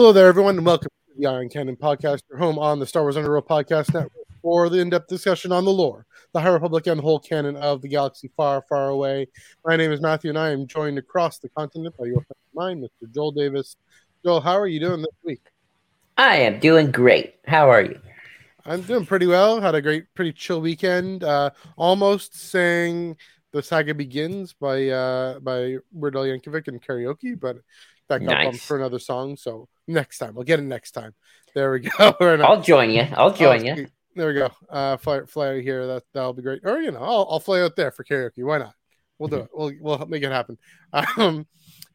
Hello there, everyone, and welcome to the Eye on Canon Podcast, your home on the Star Wars Underworld Podcast Network for the in-depth discussion on the lore, the High Republic, and the whole canon of the galaxy far, far away. My name is Matthew, and I am joined across the continent by your friend of mine, Mr. Joel Davis. Joel, how are you doing this week? I am doing great. How are you? I'm doing pretty well. Had a great, pretty chill weekend. Uh, almost sang "The Saga Begins" by uh, by Weird Al Yankovic and karaoke, but bumped Nice. for another song. So next time, we'll get it next time. There we go. I'll join you. I'll join you. There we go. Uh, fly, fly out here. That that'll be great. Or you know, I'll, I'll fly out there for karaoke. Why not? We'll do it. We'll we'll make it happen. Um,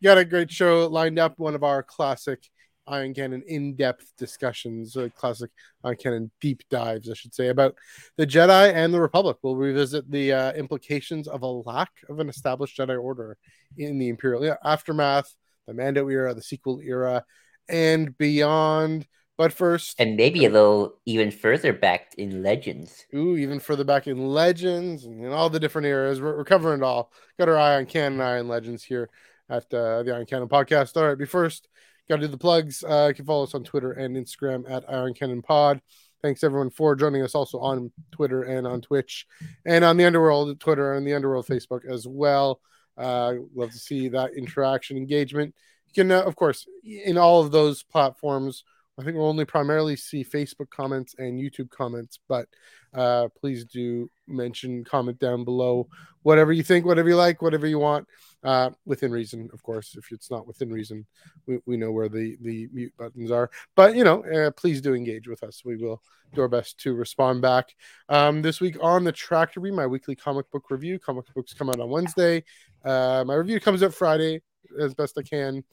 got a great show lined up. One of our classic Eye on Canon in-depth discussions, uh, classic Eye on Canon deep dives, I should say, about the Jedi and the Republic. We'll revisit the uh, implications of a lack of an established Jedi Order in the Imperial aftermath, the Mando era, the sequel era, and beyond. But first, And maybe a little even further back in Legends. Ooh, even further back in Legends and in all the different eras. We're, we're covering it all. Got our eye on Canon Eye on Legends here at uh, the Eye on Canon podcast. All right, be first, got to do the plugs. Uh, you can follow us on Twitter and Instagram at Eye on Canon Pod. Thanks everyone for joining us also on Twitter and on Twitch and on the Underworld Twitter and the Underworld Facebook as well. Uh, love to see that interaction, engagement. You can, uh, of course, in all of those platforms. I think we'll only primarily see Facebook comments and YouTube comments, but uh, please do mention, comment down below whatever you think, whatever you like, whatever you want, uh, within reason, of course. If it's not within reason, we, we know where the, the mute buttons are. But, you know, uh, please do engage with us. We will do our best to respond back. Um, this week on the Tractor Beam, my weekly comic book review. Comic books come out on Wednesday. Uh, my review comes out Friday as best I can.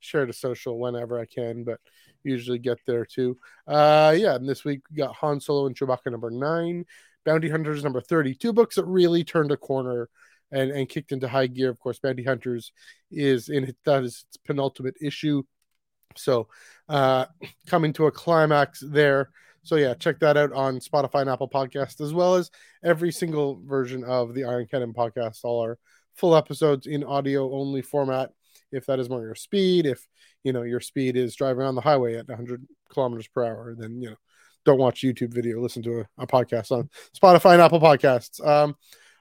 Share to social whenever I can, but usually get there too. Uh, yeah, and this week we got Han Solo and Chewbacca number nine, Bounty Hunters number 32 books that really turned a corner and, and kicked into high gear. Of course, Bounty Hunters is in that is its penultimate issue. So uh coming to a climax there. So yeah, check that out on Spotify and Apple Podcast, as well as every single version of the Eye on Canon podcast, all our full episodes in audio only format. If that is more your speed, if you know your speed is driving on the highway at 100 kilometers per hour, then you know don't watch YouTube video, listen to a, a podcast on Spotify and Apple Podcasts. Um,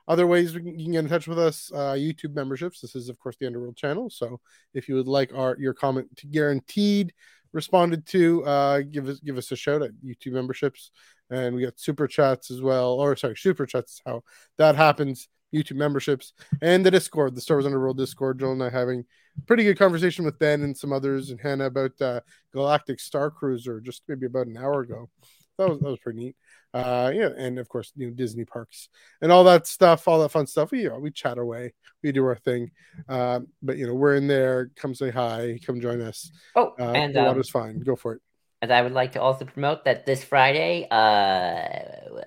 other ways you can get in touch with us, uh, YouTube memberships. This is of course the Underworld channel. So if you would like our your comment to guaranteed responded to, uh, give us give us a shout at YouTube memberships, and we got super chats as well. Or sorry, super chats how that happens. YouTube memberships and the Discord, the Star Wars Underworld Discord. Joel and I having pretty good conversation with Ben and some others and Hannah about uh, Galactic Star Cruiser just maybe about an hour ago. That was that was pretty neat. Uh, yeah, and of course, you know, Disney parks and all that stuff, all that fun stuff. We you know, we chat away, we do our thing. Uh, but you know, we're in there. Come say hi, come join us. Oh, Uh, and the um, water's fine. Go for it. And I would like to also promote that this Friday, uh,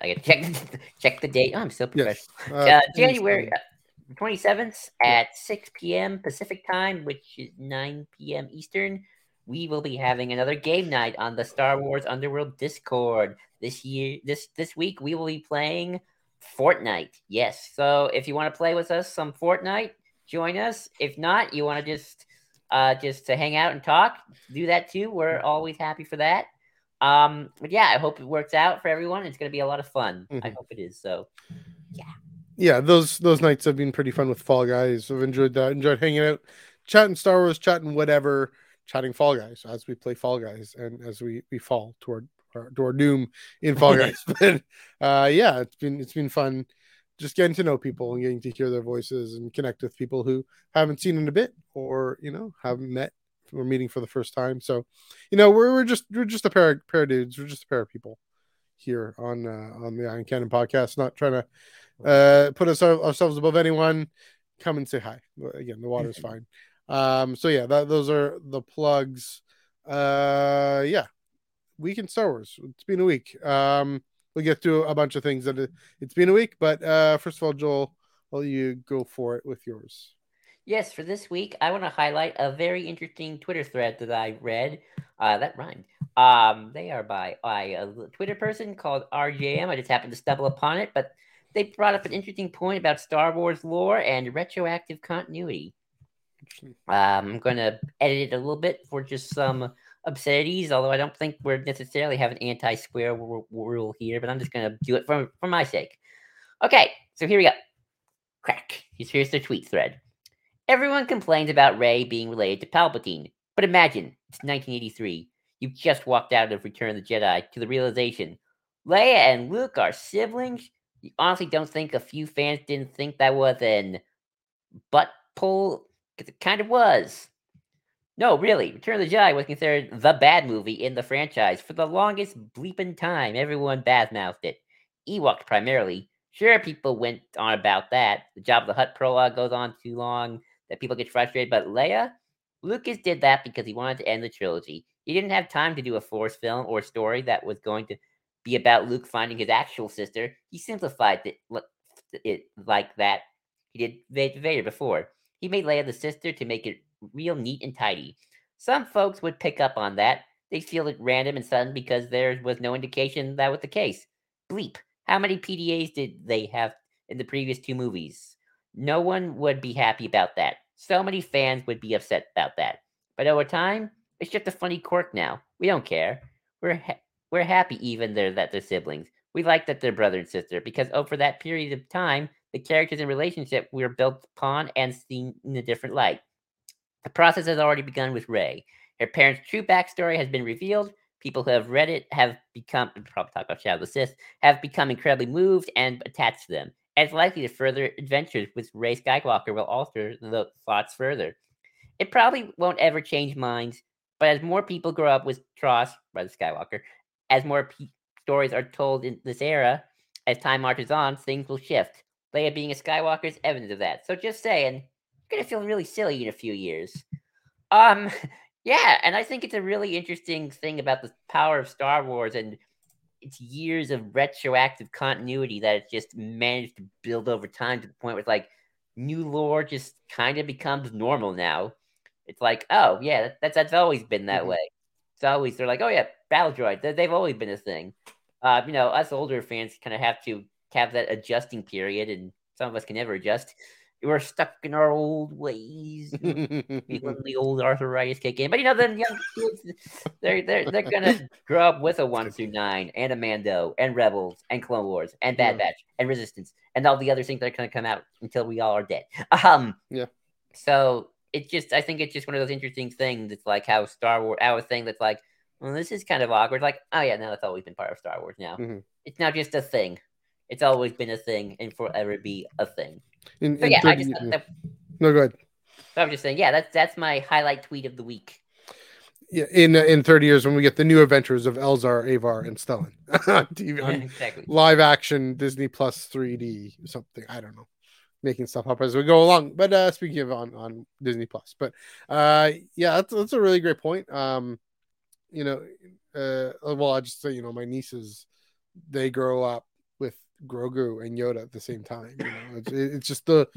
I got check check the date. Oh, I'm so Yes. professional. Uh, Uh, January um, twenty seventh at six p.m. Pacific time, which is nine p.m. Eastern. We will be having another game night on the Star Wars Underworld Discord this year. This this week we will be playing Fortnite. Yes, so if you want to play with us some Fortnite, join us. If not, you want to just uh just to hang out and talk, do that too. We're always happy for that. Um, but yeah, I hope it works out for everyone. It's gonna be a lot of fun. I Mhm. hope it is. So yeah, Yeah, those those nights have been pretty fun with Fall Guys. I've enjoyed that. Enjoyed hanging out, chatting Star Wars, chatting whatever, chatting Fall Guys as we play Fall Guys and as we we fall toward our, toward doom in Fall Guys. but uh, yeah, it's been it's been fun, just getting to know people and getting to hear their voices and connect with people who haven't seen in a bit or you know haven't met or meeting for the first time. So, you know, we're we're just we're just a pair of, pair of dudes. We're just a pair of people here on uh, on the Eye on Canon podcast. Not trying to uh put us ourselves above anyone come and say hi again the water's fine um so yeah that those are the plugs uh yeah week in star wars it's been a week um we'll get to a bunch of things that it, it's been a week but uh first of all joel will you go for it with yours Yes, for this week, I want to highlight a very interesting Twitter thread that I read. Uh, that rhymed. Um, they are by, by a Twitter person called RJM. I just happened to stumble upon it, but they brought up an interesting point about Star Wars lore and retroactive continuity. Um, I'm going to edit it a little bit for just some obscenities. Although I don't think we're necessarily have an anti-square rule here, but I'm just gonna do it for for my sake. Okay, so here we go. Crack. Here's the tweet thread. Everyone complains about Rey being related to Palpatine, but imagine it's 1983. You've just walked out of Return of the Jedi to the realization Leia and Luke are siblings. You honestly don't think a few fans didn't think that was an butt pull? Because it kind of was. No, really, Return of the Jedi was considered the bad movie in the franchise for the longest bleeping time. Everyone badmouthed it. Ewok primarily. Sure, people went on about that. The Jabba the Hutt prologue goes on too long, that people get frustrated. But Leia, Lucas did that because he wanted to end the trilogy. He didn't have time to do a Force film or story that was going to be about Luke finding his actual sister. He simplified it, it like that. He did Vader before. He made Leia the sister to make it real neat and tidy. Some folks would pick up on that. They feel it random and sudden because there was no indication that was the case. Bleep. How many PDAs did they have in the previous two movies? No one would be happy about that. So many fans would be upset about that. But over time, it's just a funny quirk now. We don't care. We're ha- we're happy even they're that they're siblings. We like that they're brother and sister because over that period of time, the characters and relationship we are built upon and seen in a different light. The process has already begun with Rey. Her parents' true backstory has been revealed. People who have read it have become, probably talk about Shadow Sith, have become incredibly moved and attached to them. And it's likely that further adventures with Rey Skywalker will alter the thoughts further. It probably won't ever change minds, but as more people grow up with TROS, Brother Skywalker, as more pe- stories are told in this era, as time marches on, things will shift. Leia being a Skywalker is evidence of that. So just saying, you're gonna feel really silly in a few years. Um, yeah, and I think it's a really interesting thing about the power of Star Wars and its years of retroactive continuity that it's just managed to build over time to the point where it's like new lore just kind of becomes normal now. It's like, oh yeah, that's that's always been that mm-hmm. way. It's always they're like, oh yeah, battle droid. They've always been a thing. Uh, you know, us older fans kind of have to have that adjusting period, and some of us can never adjust we're stuck in our old ways. when the old arthritis kick in. But you know, the young kids, they're they're they're gonna grow up with a one through nine and a Mando and Rebels and Clone Wars and Bad yeah. Batch and Resistance and all the other things that are gonna come out until we all are dead. Um yeah. So it's just I think it's just one of those interesting things. It's like how Star Wars I was saying that's like, well, this is kind of awkward. Like, oh yeah, now that's always been part of Star Wars now. Mm-hmm. It's not just a thing. It's always been a thing and forever be a thing. In, in yeah, 30, I just that, no, go ahead. I'm just saying, yeah, that's that's my highlight tweet of the week. Yeah, in in 30 years when we get the new adventures of Elzar, Avar, and Stellan TV, on exactly. live action Disney Plus 3D something. I don't know, making stuff up as we go along. But uh speaking of on on Disney Plus, but uh yeah, that's that's a really great point. Um, you know, uh, well, I just say you know my nieces, they grow up Grogu and Yoda at the same time. You know, it's, it's just the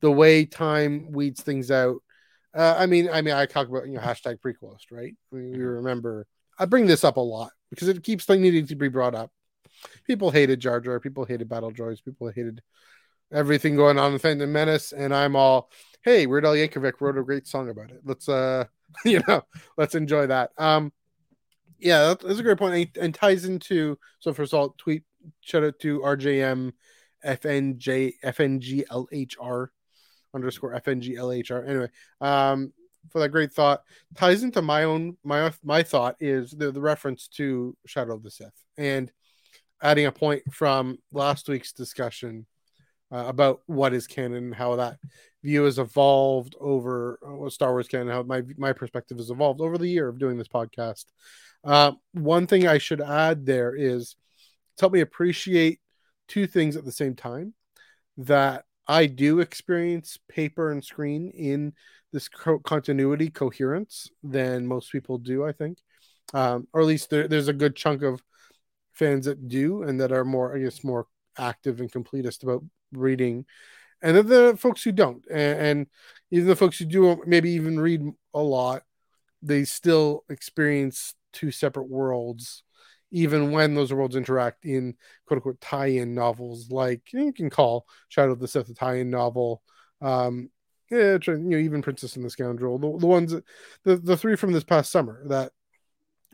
the way time weeds things out. Uh, I mean, I mean, I talk about you know hashtag prequelist, right? I mean, we mm-hmm. remember. I bring this up a lot because it keeps needing to be brought up. People hated Jar Jar. People hated battle droids. People hated everything going on in Phantom Menace, and I'm all, hey, Weird Al Yankovic wrote a great song about it. Let's uh, you know, let's enjoy that. Um, yeah, that's a great point, and, and ties into so first of all, tweet shout out to RJM FNJ FNGLHR underscore FNGLHR. Anyway, um, for that great thought ties into my own my my thought is the, the reference to Shadow of the Sith and adding a point from last week's discussion uh, about what is canon, and how that view has evolved over uh, Star Wars canon, how my my perspective has evolved over the year of doing this podcast. Uh, one thing I should add there is it's helped me appreciate two things at the same time that I do experience paper and screen in this co- continuity coherence than most people do, I think. Um, or at least there, there's a good chunk of fans that do and that are more, I guess, more active and completist about reading. And then the folks who don't. And, and even the folks who do maybe even read a lot, they still experience two separate worlds even when those worlds interact in quote unquote tie-in novels like you can call Shadow of the Sith a tie-in novel. Um, yeah, you know, even Princess and the Scoundrel, the, the ones the, the three from this past summer that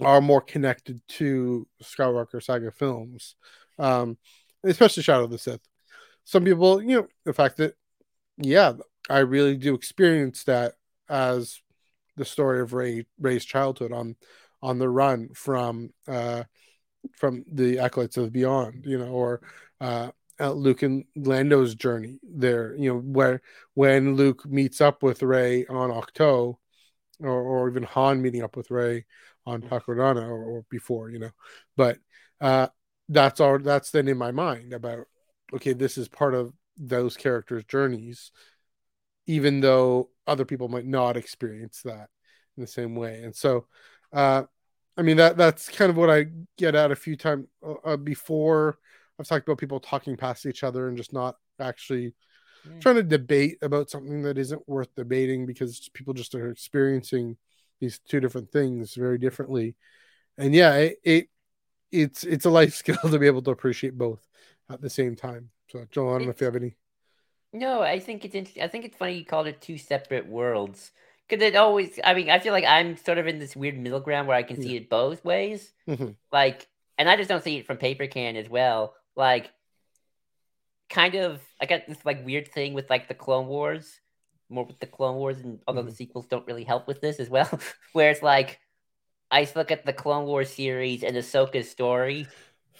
are more connected to Skywalker saga films, um, especially Shadow of the Sith. Some people, you know, the fact that, yeah, I really do experience that as the story of Rey Rey's childhood on on the run from uh, from the acolytes of beyond, you know, or uh, Luke and Lando's journey there, you know, where when Luke meets up with Rey on Ahch-To, or, or even Han meeting up with Rey on mm-hmm. Takodana or, or before, you know, but uh, that's all that's then in my mind about okay, this is part of those characters' journeys, even though other people might not experience that in the same way, and so. Uh, I mean that that's kind of what I get at a few times uh, uh, before. I've talked about people talking past each other and just not actually mm. trying to debate about something that isn't worth debating because people just are experiencing these two different things very differently. And yeah, it, it it's it's a life skill to be able to appreciate both at the same time. So, Joel, I don't know if you have any. No, I think it's interesting. I think it's funny you called it two separate worlds because it always, I mean, I feel like I'm sort of in this weird middle ground where I can see it both ways. Mm-hmm. Like, and I just don't see it from Paper Can as well. Like, kind of, I got this like weird thing with like the Clone Wars, more with the Clone Wars, and although mm-hmm. the sequels don't really help with this as well, where it's like, I look at the Clone Wars series and Ahsoka's story,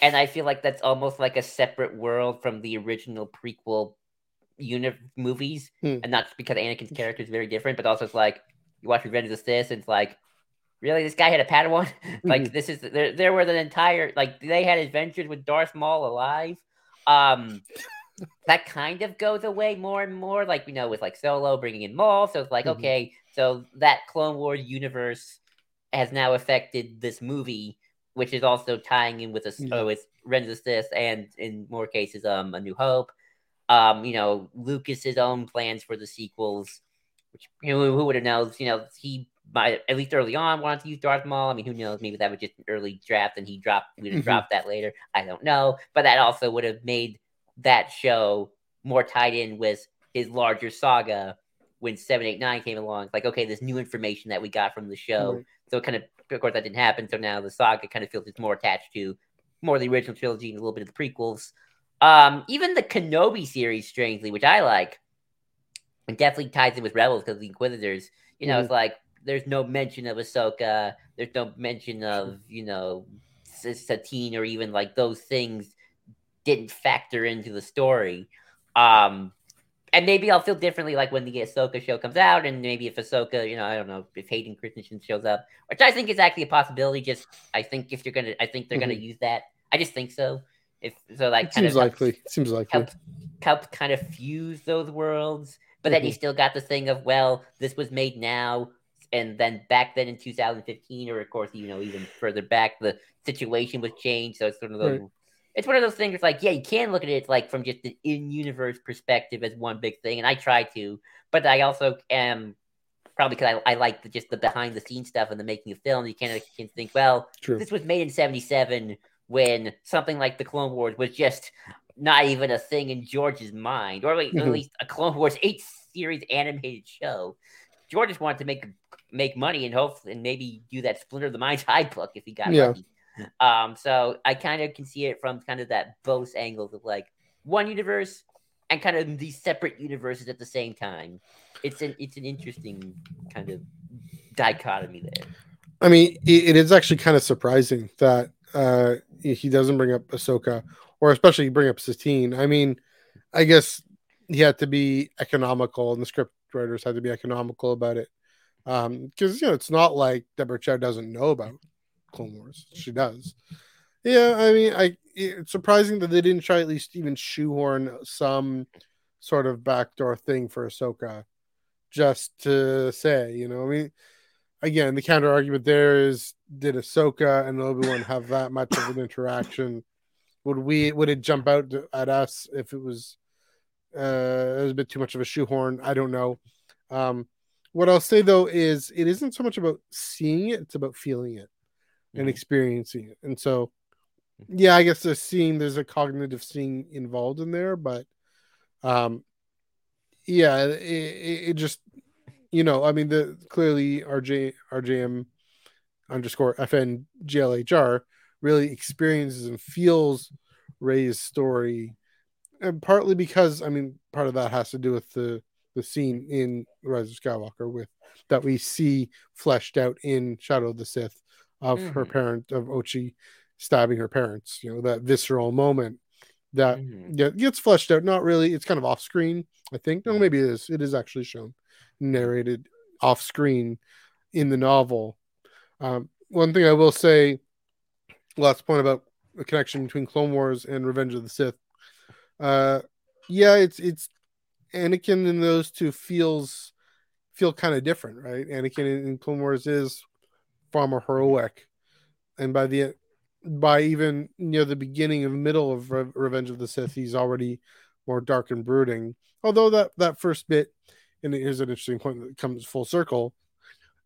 and I feel like that's almost like a separate world from the original prequel unit movies, hmm. and not just because Anakin's character is very different, but also it's like you watch Revenge of the Sith, and it's like, really, this guy had a Padawan? like mm-hmm. this is there. There were the entire like they had adventures with Darth Maul alive. Um, that kind of goes away more and more, like you know, with like Solo bringing in Maul. So it's like, mm-hmm. okay, so that Clone Wars universe has now affected this movie, which is also tying in with a yeah. oh, with Revenge of the Sith, and in more cases, um, A New Hope um, you know, Lucas's own plans for the sequels, which you know, who would have known? You know, he might at least early on wanted to use Darth Maul. I mean, who knows? Maybe that was just an early draft, and he dropped would have mm-hmm. dropped that later. I don't know, but that also would have made that show more tied in with his larger saga when seven, eight, nine came along. Like, okay, this new information that we got from the show. Right. So it kind of, of course, that didn't happen. So now the saga kind of feels it's more attached to more of the original trilogy and a little bit of the prequels. Um, even the Kenobi series, strangely, which I like, and definitely ties in with Rebels because the Inquisitors. You know, mm. it's like there's no mention of Ahsoka. There's no mention of you know Satine or even like those things didn't factor into the story. Um, and maybe I'll feel differently like when the Ahsoka show comes out, and maybe if Ahsoka, you know, I don't know if Hayden Christensen shows up, which I think is actually a possibility. Just I think if you're gonna, I think they're mm-hmm. gonna use that. I just think so. If so, like it seems likely. seems likely. Help, kind of fuse those worlds, but mm-hmm. then you mm-hmm. still got the thing of well, this was made now, and then back then in 2015, or of course, you know, even further back, the situation was changed. So it's sort of those. Right. It's one of those things. It's like, yeah, you can look at it like from just an in-universe perspective as one big thing, and I try to, but I also am probably because I, I like the, just the behind the scenes stuff and the making of film. You can't can think, well, True. this was made in '77 when something like the Clone Wars was just not even a thing in George's mind, or at least a Clone Wars eight series animated show. George just wanted to make make money and hope and maybe do that Splinter of the Mind's Eye book if he got yeah. lucky. Um, so I kind of can see it from kind of that both angles of like one universe and kind of these separate universes at the same time. It's an it's an interesting kind of dichotomy there. I mean, it is actually kind of surprising that uh, he doesn't bring up Ahsoka, or especially bring up Satine. I mean, I guess he had to be economical, and the script writers had to be economical about it. Um because um, you know, it's not like Deborah Chow doesn't know about Clone Wars; she does. Yeah, I mean, I it's surprising that they didn't try at least even shoehorn some sort of backdoor thing for Ahsoka, just to say, you know, I mean, again, the counter argument there is did Ahsoka and Obi Wan have that much of an interaction? Would we would it jump out at us if it was uh it was a bit too much of a shoehorn? I don't know. Um, what I'll say though is it isn't so much about seeing it; it's about feeling it mm-hmm. and experiencing it. And so, yeah, I guess the seeing there's a cognitive seeing involved in there, but um, yeah, it, it, it just you know, I mean, the clearly RJ RJM underscore FNGLHR really experiences and feels Rey's story. And partly because, I mean, part of that has to do with the, the scene in Rise of Skywalker with that we see fleshed out in Shadow of the Sith of mm-hmm. her parent, of Ochi stabbing her parents, you know, that visceral moment that mm-hmm. gets fleshed out. Not really, it's kind of off screen, I think. No, maybe it is. It is actually shown, narrated off screen in the novel. Um, one thing I will say, last point about the connection between Clone Wars and Revenge of the Sith. Uh, yeah, it's it's Anakin in those two feels feel kind of different, right? Anakin in Clone Wars is far more heroic, and by the by even near the beginning of middle of Re- Revenge of the Sith, he's already more dark and brooding. Although that that first bit, and here's an interesting point that comes full circle,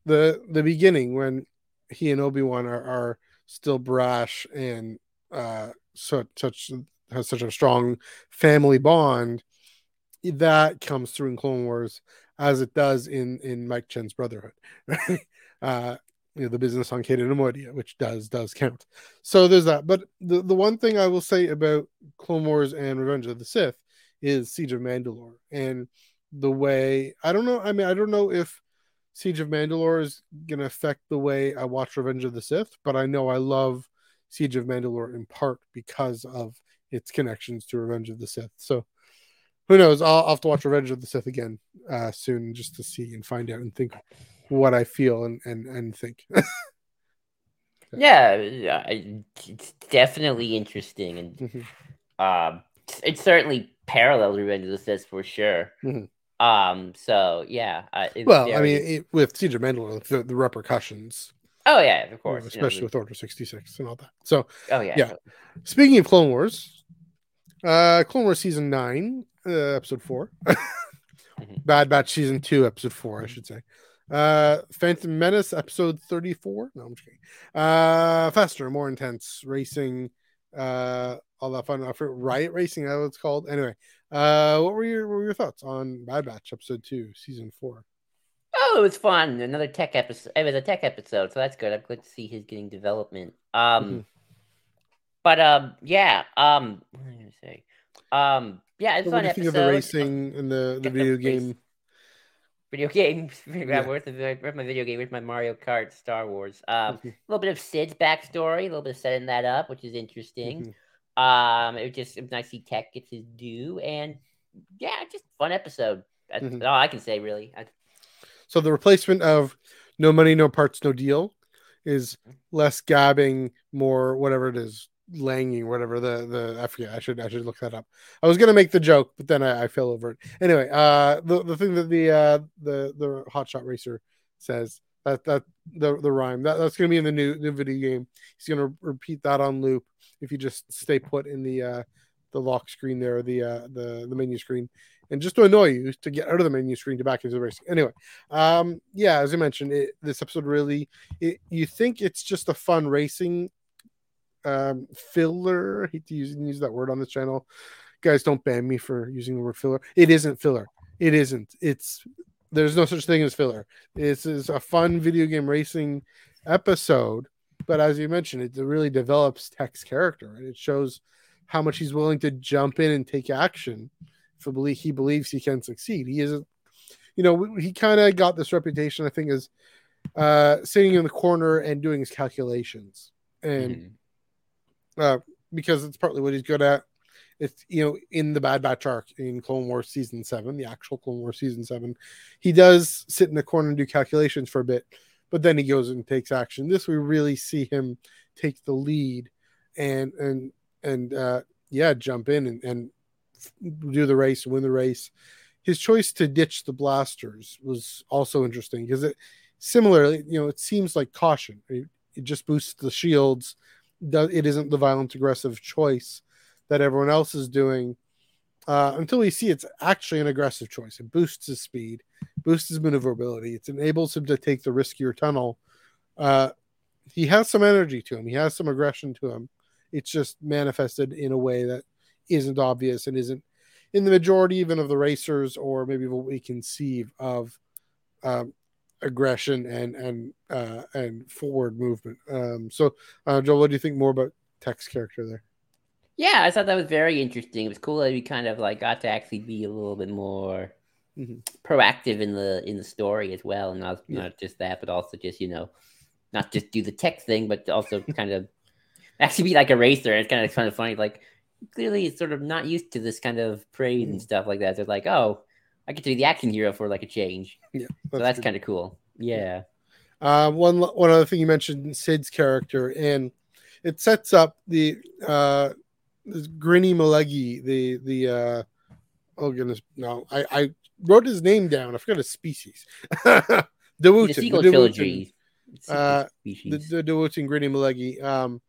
the the beginning when he and Obi Wan are, are still brash and uh, such such has such a strong family bond that comes through in Clone Wars as it does in in Mike Chen's Brotherhood. uh, you know, the business on Cato Neimoidia, which does does count. So there's that. But the, the one thing I will say about Clone Wars and Revenge of the Sith is Siege of Mandalore and the way I don't know. I mean, I don't know if Siege of Mandalore is gonna affect the way I watch Revenge of the Sith, but I know I love Siege of Mandalore in part because of its connections to Revenge of the Sith. So who knows? I'll, I'll have to watch Revenge of the Sith again uh, soon just to see and find out and think what I feel and and, and think. yeah, it's definitely interesting, and mm-hmm. um, it's certainly parallel Revenge of the Sith for sure. Mm-hmm. Um, so yeah. Uh, well. I mean, it, with Siege of Mandalore, the, the, repercussions. Oh yeah, of course, you know, especially you know, with Order sixty six and all that. So, oh yeah, yeah. Speaking of Clone Wars, uh, Clone Wars season nine, uh, episode 4 mm-hmm. Bad Batch season two, episode four, I should say. Uh, Phantom Menace episode thirty four. No, I'm just kidding. Uh, faster, more intense racing. Uh, all that fun. Riot Racing, that's what it's called. Anyway, uh, what were your what were your thoughts on Bad Batch episode two, season four? Oh, it was fun. Another tech episode. It was a tech episode, so that's good. I'm glad to see his getting development. Um, mm-hmm. but um, yeah. Um, what am I gonna say? Um, yeah, it's so fun. What do you episode. think of the racing and the the video game? Video game. yeah. Where's, the, where's my video game? Where's my Mario Kart Star Wars? Um, mm-hmm. a little bit of Cid's backstory, a little bit of setting that up, which is interesting. Mm-hmm. Um, it was just it was nice to see Tech gets his due, and yeah, just fun episode. That's mm-hmm. all I can say, really. I... So the replacement of no money, no parts, no deal is less gabbing, more whatever it is, langing, whatever the the I forget. I should I should look that up. I was gonna make the joke, but then I, I fell over it. Anyway, uh, the the thing that the uh the the hotshot racer says that that the the rhyme that that's gonna be in the new new video game. He's gonna repeat that on loop if you just stay put in the uh the lock screen there, the uh the the menu screen, and just to annoy you to get out of the menu screen to back into the race. Anyway, um, yeah, as I mentioned, it, this episode really, it, you think it's just a fun racing um, filler. I hate to use, use that word on this channel. Guys, don't ban me for using the word filler. It isn't filler. It isn't. It's there's no such thing as filler. This is a fun video game racing episode, but as you mentioned, it really develops Tech's character and it shows how much he's willing to jump in and take action if he believes he can succeed. He isn't, you know, he kind of got this reputation, I think, as uh, sitting in the corner and doing his calculations. And mm-hmm uh, because it's partly what he's good at. It's you know in the Bad Batch arc in Clone Wars season seven, the actual Clone Wars season seven, he does sit in the corner and do calculations for a bit, but then he goes and takes action. This we really see him take the lead and and and uh, yeah, jump in and, and do the race win the race. His choice to ditch the blasters was also interesting because it similarly, you know, it seems like caution. It, it just boosts the shields it isn't the violent aggressive choice that everyone else is doing uh, until we see it's actually an aggressive choice. It boosts his speed, boosts his maneuverability. It enables him to take the riskier tunnel. Uh, he has some energy to him. He has some aggression to him. It's just manifested in a way that isn't obvious and isn't in the majority even of the racers or maybe what we conceive of um, aggression and and uh, and forward movement. Um, so, uh, Joel, what do you think more about Tech's character there? Yeah, I thought that was very interesting. It was cool that we kind of like got to actually be a little bit more Mhm. proactive in the in the story as well, and not Yeah. not just that, but also just you know, not just do the tech thing, but also kind of actually be like a racer. It's kind of kind of funny. Like clearly, it's sort of not used to this kind of praise and stuff like that. They're like, oh, I get to be the action hero for like a change. Yeah, so that's kind of cool. Yeah. Uh, one one other thing you mentioned Cid's character, and it sets up the uh, Grinny Malegi, the the uh, oh goodness, no, I, I wrote his name down. I forgot his species. The sequel the Dowutin, trilogy. uh, the, the Dowutin Grinny Malegi, um,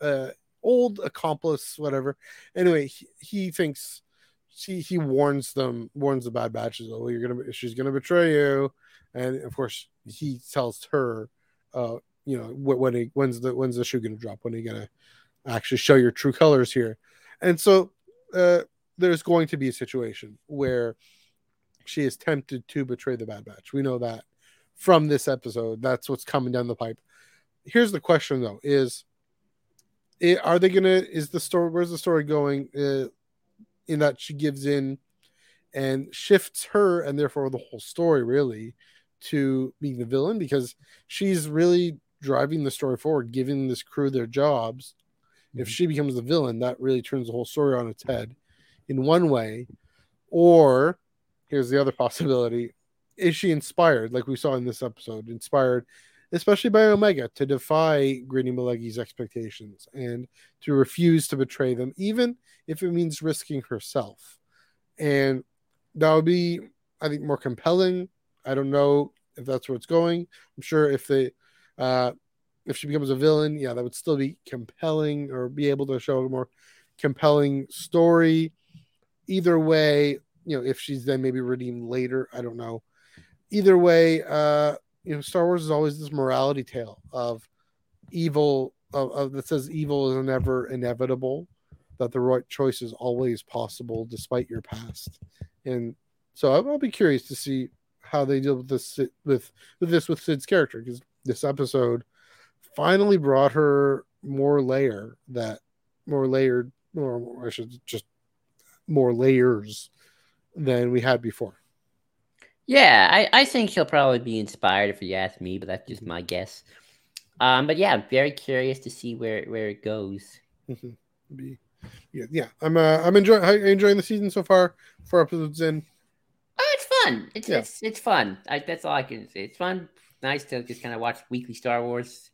uh, old accomplice, whatever. Anyway, he, he thinks she he warns them, warns the Bad Batches. Oh, you're gonna, she's gonna betray you, and of course he tells her, uh, you know, wh- when he, when's the when's the shoe gonna drop? When are you gonna actually show your true colors here? And so, uh, there's going to be a situation where she is tempted to betray the Bad Batch. We know that from this episode. That's what's coming down the pipe. Here's the question though: Is i- are they gonna? Is the story? Where's the story going? Uh, in that she gives in and shifts her, and therefore the whole story really to being the villain because she's really driving the story forward, giving this crew their jobs. If Mhm. she becomes the villain, that really turns the whole story on its head in one way. Or here's the other possibility is she inspired, like we saw in this episode, inspired especially by Omega to defy Grinny Malegi's expectations and to refuse to betray them, even if it means risking herself. And that would be, I think, more compelling. I don't know if that's where it's going. I'm sure if they, uh, if she becomes a villain, yeah, that would still be compelling or be able to show a more compelling story. Either way, you know, if she's then maybe redeemed later, I don't know. Either way, uh, you know, Star Wars is always this morality tale of evil of, of that says evil is never inevitable, that the right choice is always possible despite your past. And so I'll, be curious to see how they deal with this with with this with Cid's character because this episode finally brought her more layer that more layered or I should just more layers than we had before. Yeah, I, I think she'll probably be inspired if you ask me, but that's just my guess. Um, but yeah, I'm very curious to see where where it goes. Be, yeah, yeah. I'm uh, I'm enjoying how- enjoying the season so far. Four episodes in. Oh, it's fun. It's Yeah. it's it's fun. I, that's all I can say. It's fun. Nice to just kind of watch weekly Star Wars,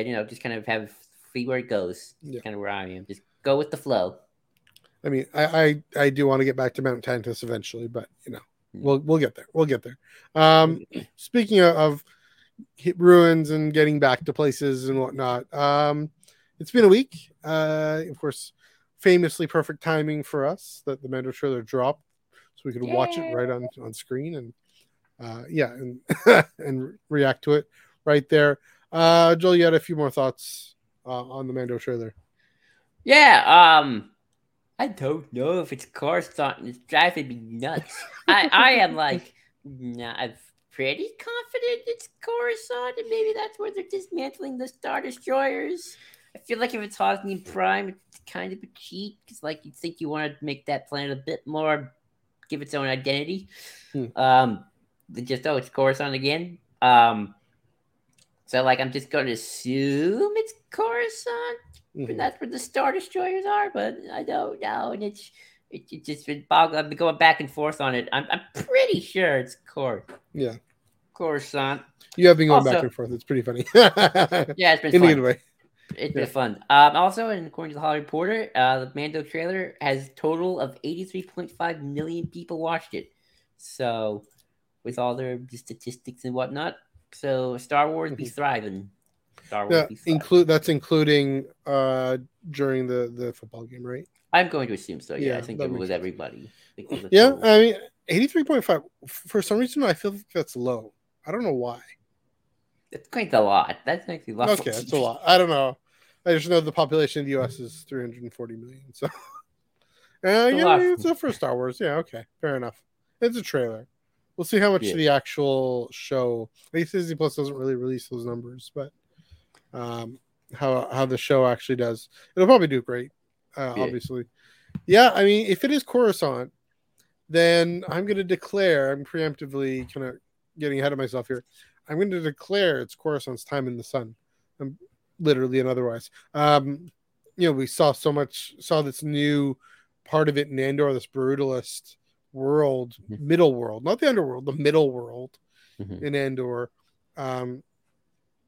and you know, just kind of have see where it goes. Yeah. Kind of where I am. Just go with the flow. I mean, I I, I do want to get back to Mount Tantiss eventually, but you know, Mm. we'll we'll get there. We'll get there. Um, speaking of, of hit ruins and getting back to places and whatnot, um, it's been a week. Uh, of course, famously perfect timing for us that the Mando trailer dropped, so we could watch it right on on screen and uh, yeah, and and react to it right there. Uh, Joel, you had a few more thoughts uh, on the Mando trailer. Yeah. Um, I don't know if it's Coruscant. It's driving me nuts. I I am like, nah, I'm pretty confident it's Coruscant, and maybe that's where they're dismantling the Star Destroyers. I feel like if it's Hosnian Prime, it's kind of a cheat because, like, you think you want to make that planet a bit more, give its own identity. Hmm. Um, just oh, it's Coruscant again. Um, so like, I'm just going to assume it's Coruscant. Mhm. And that's where the Star Destroyers are, but I don't know. And it's it, it just been boggled. I've been going back and forth on it. I'm, I'm pretty sure it's Cor Yeah, Coruscant. you have been going back and forth. It's pretty funny. Yeah, it's been in a fun. good way. It's Yeah. been fun. Um, also, and according to the Hollywood Reporter, uh, the Mando trailer has a total of 83.5 million people watched it. So, with all their statistics and whatnot, so Star Wars be thriving. Star Wars Mm-hmm. Yeah, be thriving. include that's including uh during the the football game, right? I'm going to assume so. Yeah, Yeah, I think it was sense. everybody. I think it was a Yeah, total. I mean, eighty three point five. For some reason, I feel like that's low. I don't know why. It's quite a lot. That's actually a lot. Okay, that's a lot. I don't know. I just know the population of the U.S. is three hundred and forty million. So, uh, yeah, it's a for Star Wars. Yeah, okay, fair enough. It's a trailer. We'll see how much Yeah. the actual show. I guess Disney Plus doesn't really release those numbers, but um, how how the show actually does, it'll probably do great. Uh, Yeah. Obviously, yeah. I mean, if it is Coruscant, then I'm going to declare. I'm preemptively kind of getting ahead of myself here. I'm going to declare it's Coruscant's time in the sun, um, literally and otherwise. Um, you know, we saw so much, saw this new part of it in Andor, this brutalist world, Mhm. middle world, not the underworld, the middle world Mhm. in Andor. Um,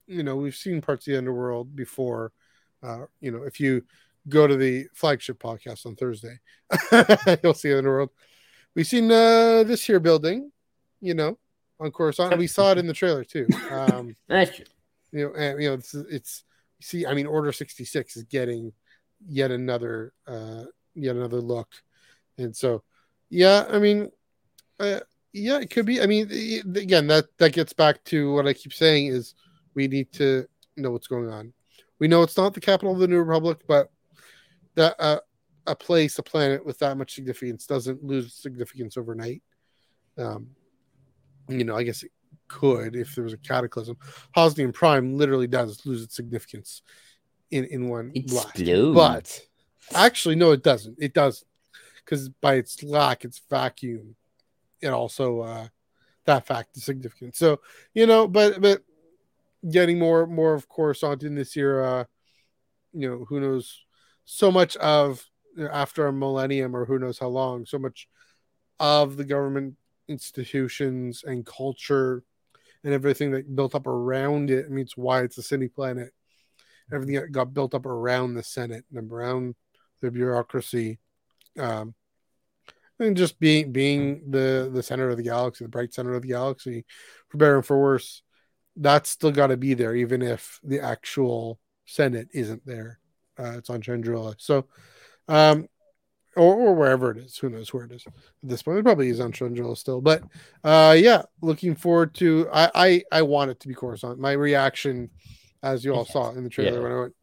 you know, we've seen parts of the underworld before. Uh, you know, if you go to the flagship podcast on Thursday, you'll see the underworld. We've seen uh, this here building, you know, on Coruscant. We saw it in the trailer too. Um, That's true. you know, and you know, it's, it's see, I mean, Order sixty six is getting yet another, uh, yet another look, and so, yeah, I mean, uh, yeah, it could be. I mean, again, that that gets back to what I keep saying is we need to know what's going on. We know it's not the capital of the New Republic, but that uh, a place, a planet with that much significance doesn't lose significance overnight. Um, you know, I guess it could if there was a cataclysm. Hosnian Prime literally does lose its significance in in one blast. Explodes. But actually, no, it doesn't. It doesn't because by its lack, its vacuum, it also uh, that fact is significant. So you know, but but getting more more of course on in this uh, you know, who knows? So much of after a millennium or who knows how long, so much of the government institutions and culture and everything that built up around it. I mean, it's why it's a city planet. Everything that got built up around the Senate and around the bureaucracy, um, and just being being the the center of the galaxy, the bright center of the galaxy, for better and for worse. That's still got to be there, even if the actual Senate isn't there. Uh, it's on Chandrila, so um, or, or wherever it is. Who knows where it is at this point? It probably is on Chandrila still, but uh, yeah, looking forward to. I, I I want it to be Coruscant. My reaction, as you all saw in the trailer Yeah. when I went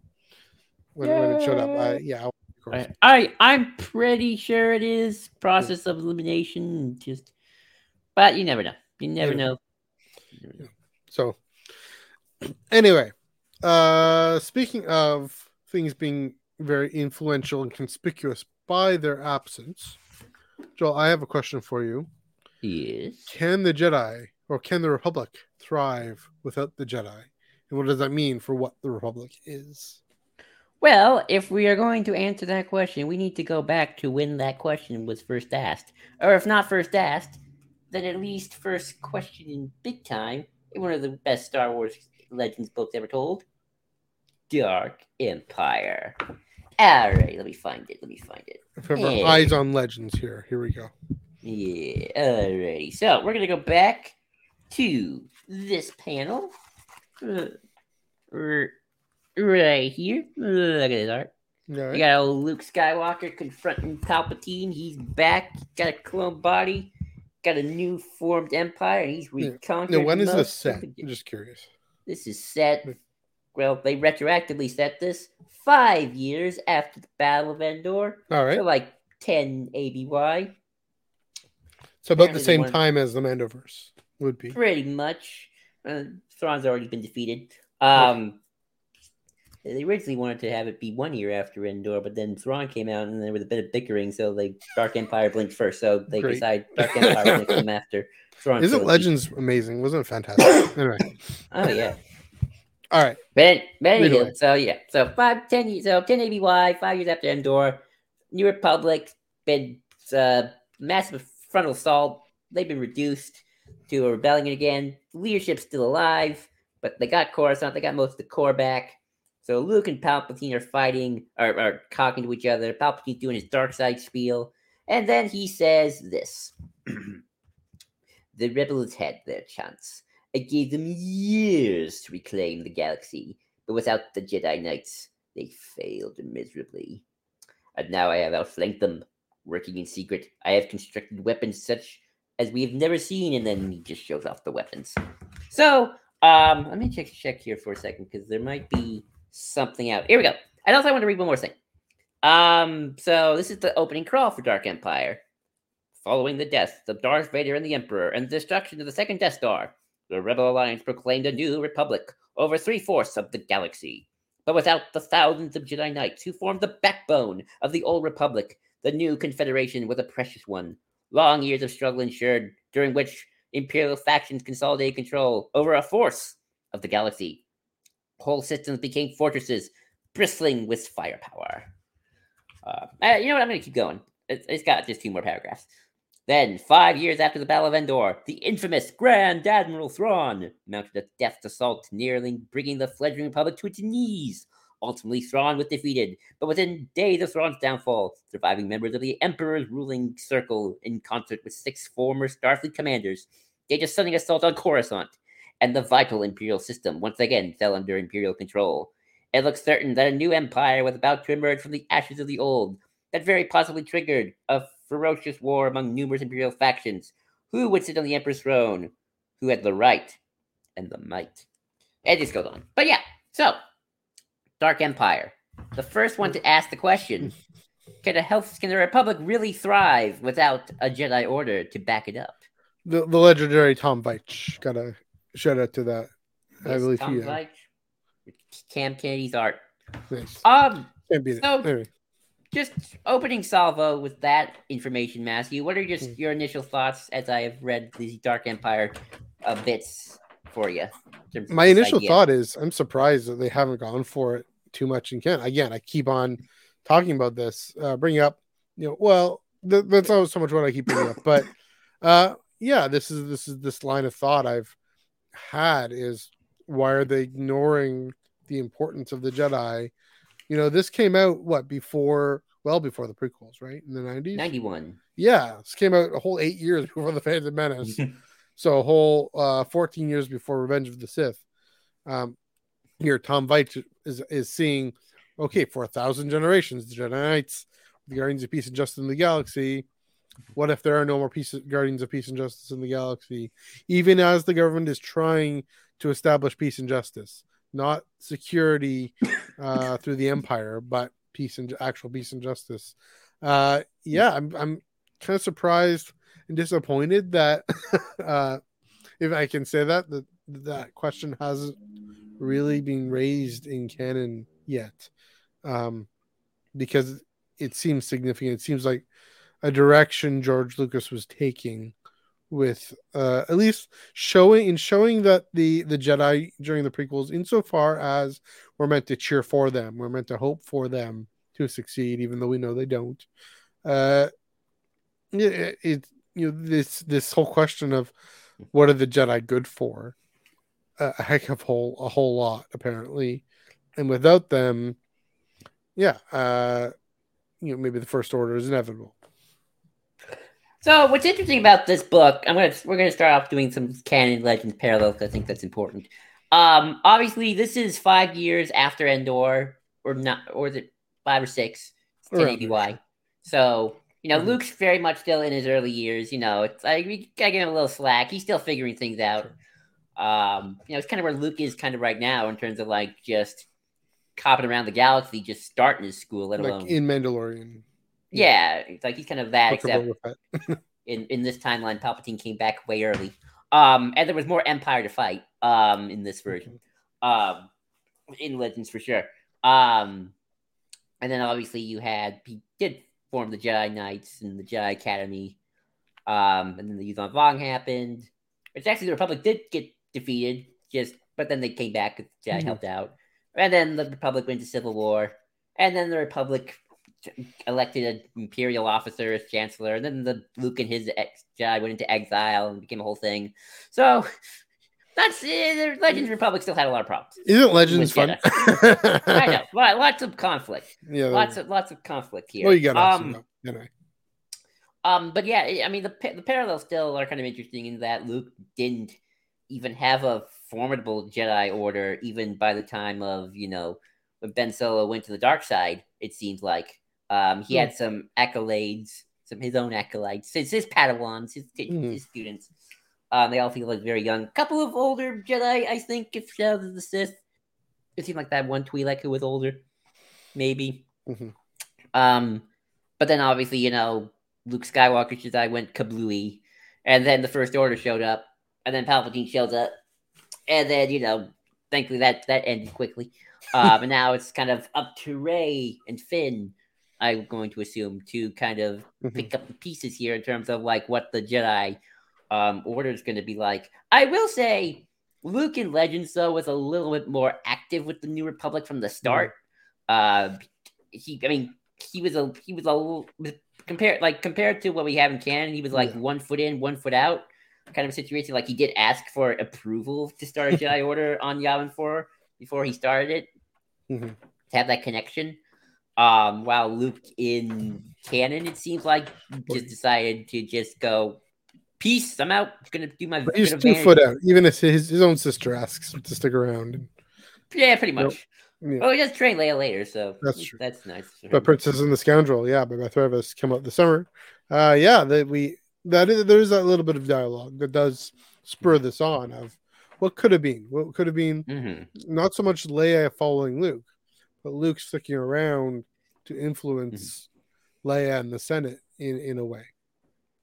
when, when it showed up, I, yeah, I want it to be Coruscant. I, I I'm pretty sure it is process of elimination. Just, but you never know. You never Yeah. know. So anyway, uh speaking of things being very influential and conspicuous by their absence, Joel, I have a question for you. Yes. Can the Jedi or can the Republic thrive without the Jedi? And what does that mean for what the Republic is? Well, if we are going to answer that question, we need to go back to when that question was first asked. Or if not first asked, then at least first questioned in big time in one of the best Star Wars Legends books ever told Dark Empire. Alright, let me find it. Let me find it. Remember, Hey. eyes on legends here. Here we go. Yeah, alrighty. So we're gonna go back to this panel. Uh, right here. Look at this art. Right. got old Luke Skywalker confronting Palpatine. He's back. Got a clone body. Got a new formed empire. He's Yeah. reconquered. Now, when is this set? I'm just curious. This is set. Well, they retroactively set this five years after the Battle of Endor. All right. So like 10 ABY. So about the apparently they same time as the Mandoverse would be. Pretty much. Uh, Thrawn's already been defeated. Um, They originally wanted to have it be one year after Endor, but then Thrawn came out and there was a bit of bickering, so they Dark Empire blinked first, so they Great. decided Dark Empire blinked them after Thrawn. Isn't trilogy. Legends amazing? Wasn't it fantastic? anyway, Oh yeah. all right. But, but Either anywho, way. so yeah, so five, ten years, so ten ABY, five years after Endor, New Republic been uh, massive frontal assault. They've been reduced to a rebellion again. Leadership's still alive, but they got Coruscant. They got most of the core back. So Luke and Palpatine are fighting, are, are talking to each other. Palpatine's doing his dark side spiel, and then he says this: "The rebels had their chance." It gave them years to reclaim the galaxy, but without the Jedi Knights, they failed miserably. And now I have outflanked them, working in secret. I have constructed weapons such as we have never seen, and then he just shows off the weapons. So, um, let me check check here for a second because there might be something out. Here we go. And also, I want to read one more thing. Um, so this is the opening crawl for Dark Empire. Following the deaths of Darth Vader and the Emperor and the destruction of the second Death Star, the Rebel Alliance proclaimed a new republic over three fourths of the galaxy. But without the thousands of Jedi Knights who formed the backbone of the old republic, the new Confederation was a precious one. Long years of struggle ensured, during which Imperial factions consolidated control over a fourth of the galaxy. Whole systems became fortresses bristling with firepower. Uh, uh, you know what? I'm going to keep going. It's, it's got just two more paragraphs. Then, five years after the Battle of Endor, the infamous Grand Admiral Thrawn mounted a deft assault, nearly bringing the fledgling Republic to its knees. Ultimately, Thrawn was defeated, but within days of Thrawn's downfall, surviving members of the Emperor's ruling circle, in concert with six former Starfleet commanders, staged a stunning assault on Coruscant, and the vital Imperial system once again fell under Imperial control. It looked certain that a new empire was about to emerge from the ashes of the old, that very possibly triggered a ferocious war among numerous imperial factions. Who would sit on the emperor's throne? Who had the right and the might? It just goes on. But yeah, so Dark Empire. The first one to ask the question Can a health can the Republic really thrive without a Jedi Order to back it up? The, the legendary Tom Veitch. Gotta shout out to that. I believe he. Veitch, Cam Kennedy's art. Nice. Um, so- Anyway. just opening salvo with that information, Matthew. What are just Hmm. your initial thoughts as I have read these Dark Empire uh, bits for you? in my initial idea? thought is I'm surprised that they haven't gone for it too much in Kent. Again, I keep on talking about this, uh, bringing up, you know, well, th- that's not so much what I keep bringing up, but uh, yeah, this is this is this line of thought I've had is why are they ignoring the importance of the Jedi? You know, this came out what before, well, before the prequels, right in the nineties. 91. Yeah, this came out a whole eight years before the Phantom Menace. So a whole uh, 14 years before Revenge of the Sith. Um, here, Tom Veitch is is seeing, okay, for a thousand generations, the Jedi Knights, the Guardians of Peace and Justice in the Galaxy. What if there are no more peace, Guardians of Peace and Justice in the Galaxy? Even as the government is trying to establish peace and justice, not security uh, through the Empire, but peace and actual peace and justice. Uh, yeah, I'm I'm kind of surprised and disappointed that uh, if I can say that that that question hasn't really been raised in canon yet, um, because it seems significant. It seems like a direction George Lucas was taking with uh, at least showing in showing that the the Jedi during the prequels, insofar as we're meant to cheer for them, we're meant to hope for them to succeed, even though we know they don't. Uh, it, it you know this this whole question of what are the Jedi good for? A a heck of whole a whole lot apparently, and without them, yeah, uh, you know maybe the First Order is inevitable. So what's interesting about this book, I'm gonna we're gonna start off doing some canon legends parallels. I think that's important. Um, obviously, this is five years after Endor, or not, or is it five or six? Around 10 ABY. So you know, Mhm. Luke's very much still in his early years. You know, it's like we gotta give him a little slack. He's still figuring things out. Um, you know, it's kind of where Luke is kind of right now in terms of like just copping around the galaxy, just starting his school, let alone in Mandalorian, yeah, it's like he's kind of that, except in in this timeline, Palpatine came back way early. Um, and there was more Empire to fight. Um, in this version, um, in Legends for sure. Um, and then obviously you had he did form the Jedi Knights and the Jedi Academy. Um, and then the Yuuzhan Vong happened. Which actually the Republic did get defeated, just but then they came back. Jedi Mhm. helped out, and then the Republic went to civil war, and then the Republic elected an imperial officer as chancellor, and then the Luke and his ex Jedi went into exile and became a whole thing. So that's the Legends Republic still had a lot of problems. Isn't Legends fun? I know, lot- lots of conflict, Yeah, lots of lots of conflict here. well, you got um, um, um, but yeah, I mean the the parallels still are kind of interesting in that Luke didn't even have a formidable Jedi Order even by the time of you know when Ben Solo went to the dark side. It seems like um, he had some accolades, some his own accolades, his, his Padawans, his, his students. Um, they all feel like very young. Couple of older Jedi, I think, if Shadows of the Sith. It seemed like that one Twi'lek who was older, maybe. Mhm. Um, but then obviously, you know, Luke Skywalker Jedi went kablooey, and then the First Order showed up, and then Palpatine shows up, and then you know, thankfully that that ended quickly. Um, and now it's kind of up to Rey and Finn. I'm going to assume to kind of Mhm. pick up the pieces here in terms of like what the Jedi um, order is going to be like. I will say, Luke in Legends though was a little bit more active with the New Republic from the start. Uh, he, I mean, he was a he was a little compared like compared to what we have in canon. He was like Yeah. one foot in, one foot out kind of situation. Like he did ask for approval to start a Jedi Order on Yavin Four before he started it Mhm. to have that connection. Um, while Luke in canon, it seems like just decided to just go, peace. I'm out. Gonna do my. But he's two foot out. Even if his, his own sister asks to stick around. Yeah, pretty Nope. much. yeah. Oh, he does train Leia later, so That's true. That's nice. But. Princess and the Scoundrel, yeah, but by of us come up this summer. Uh, yeah, that we that is, there is that little bit of dialogue that does spur this on of what could have been, what could have been. Mhm. Not so much Leia following Luke, but Luke sticking around to influence Leia and the Senate in in a way.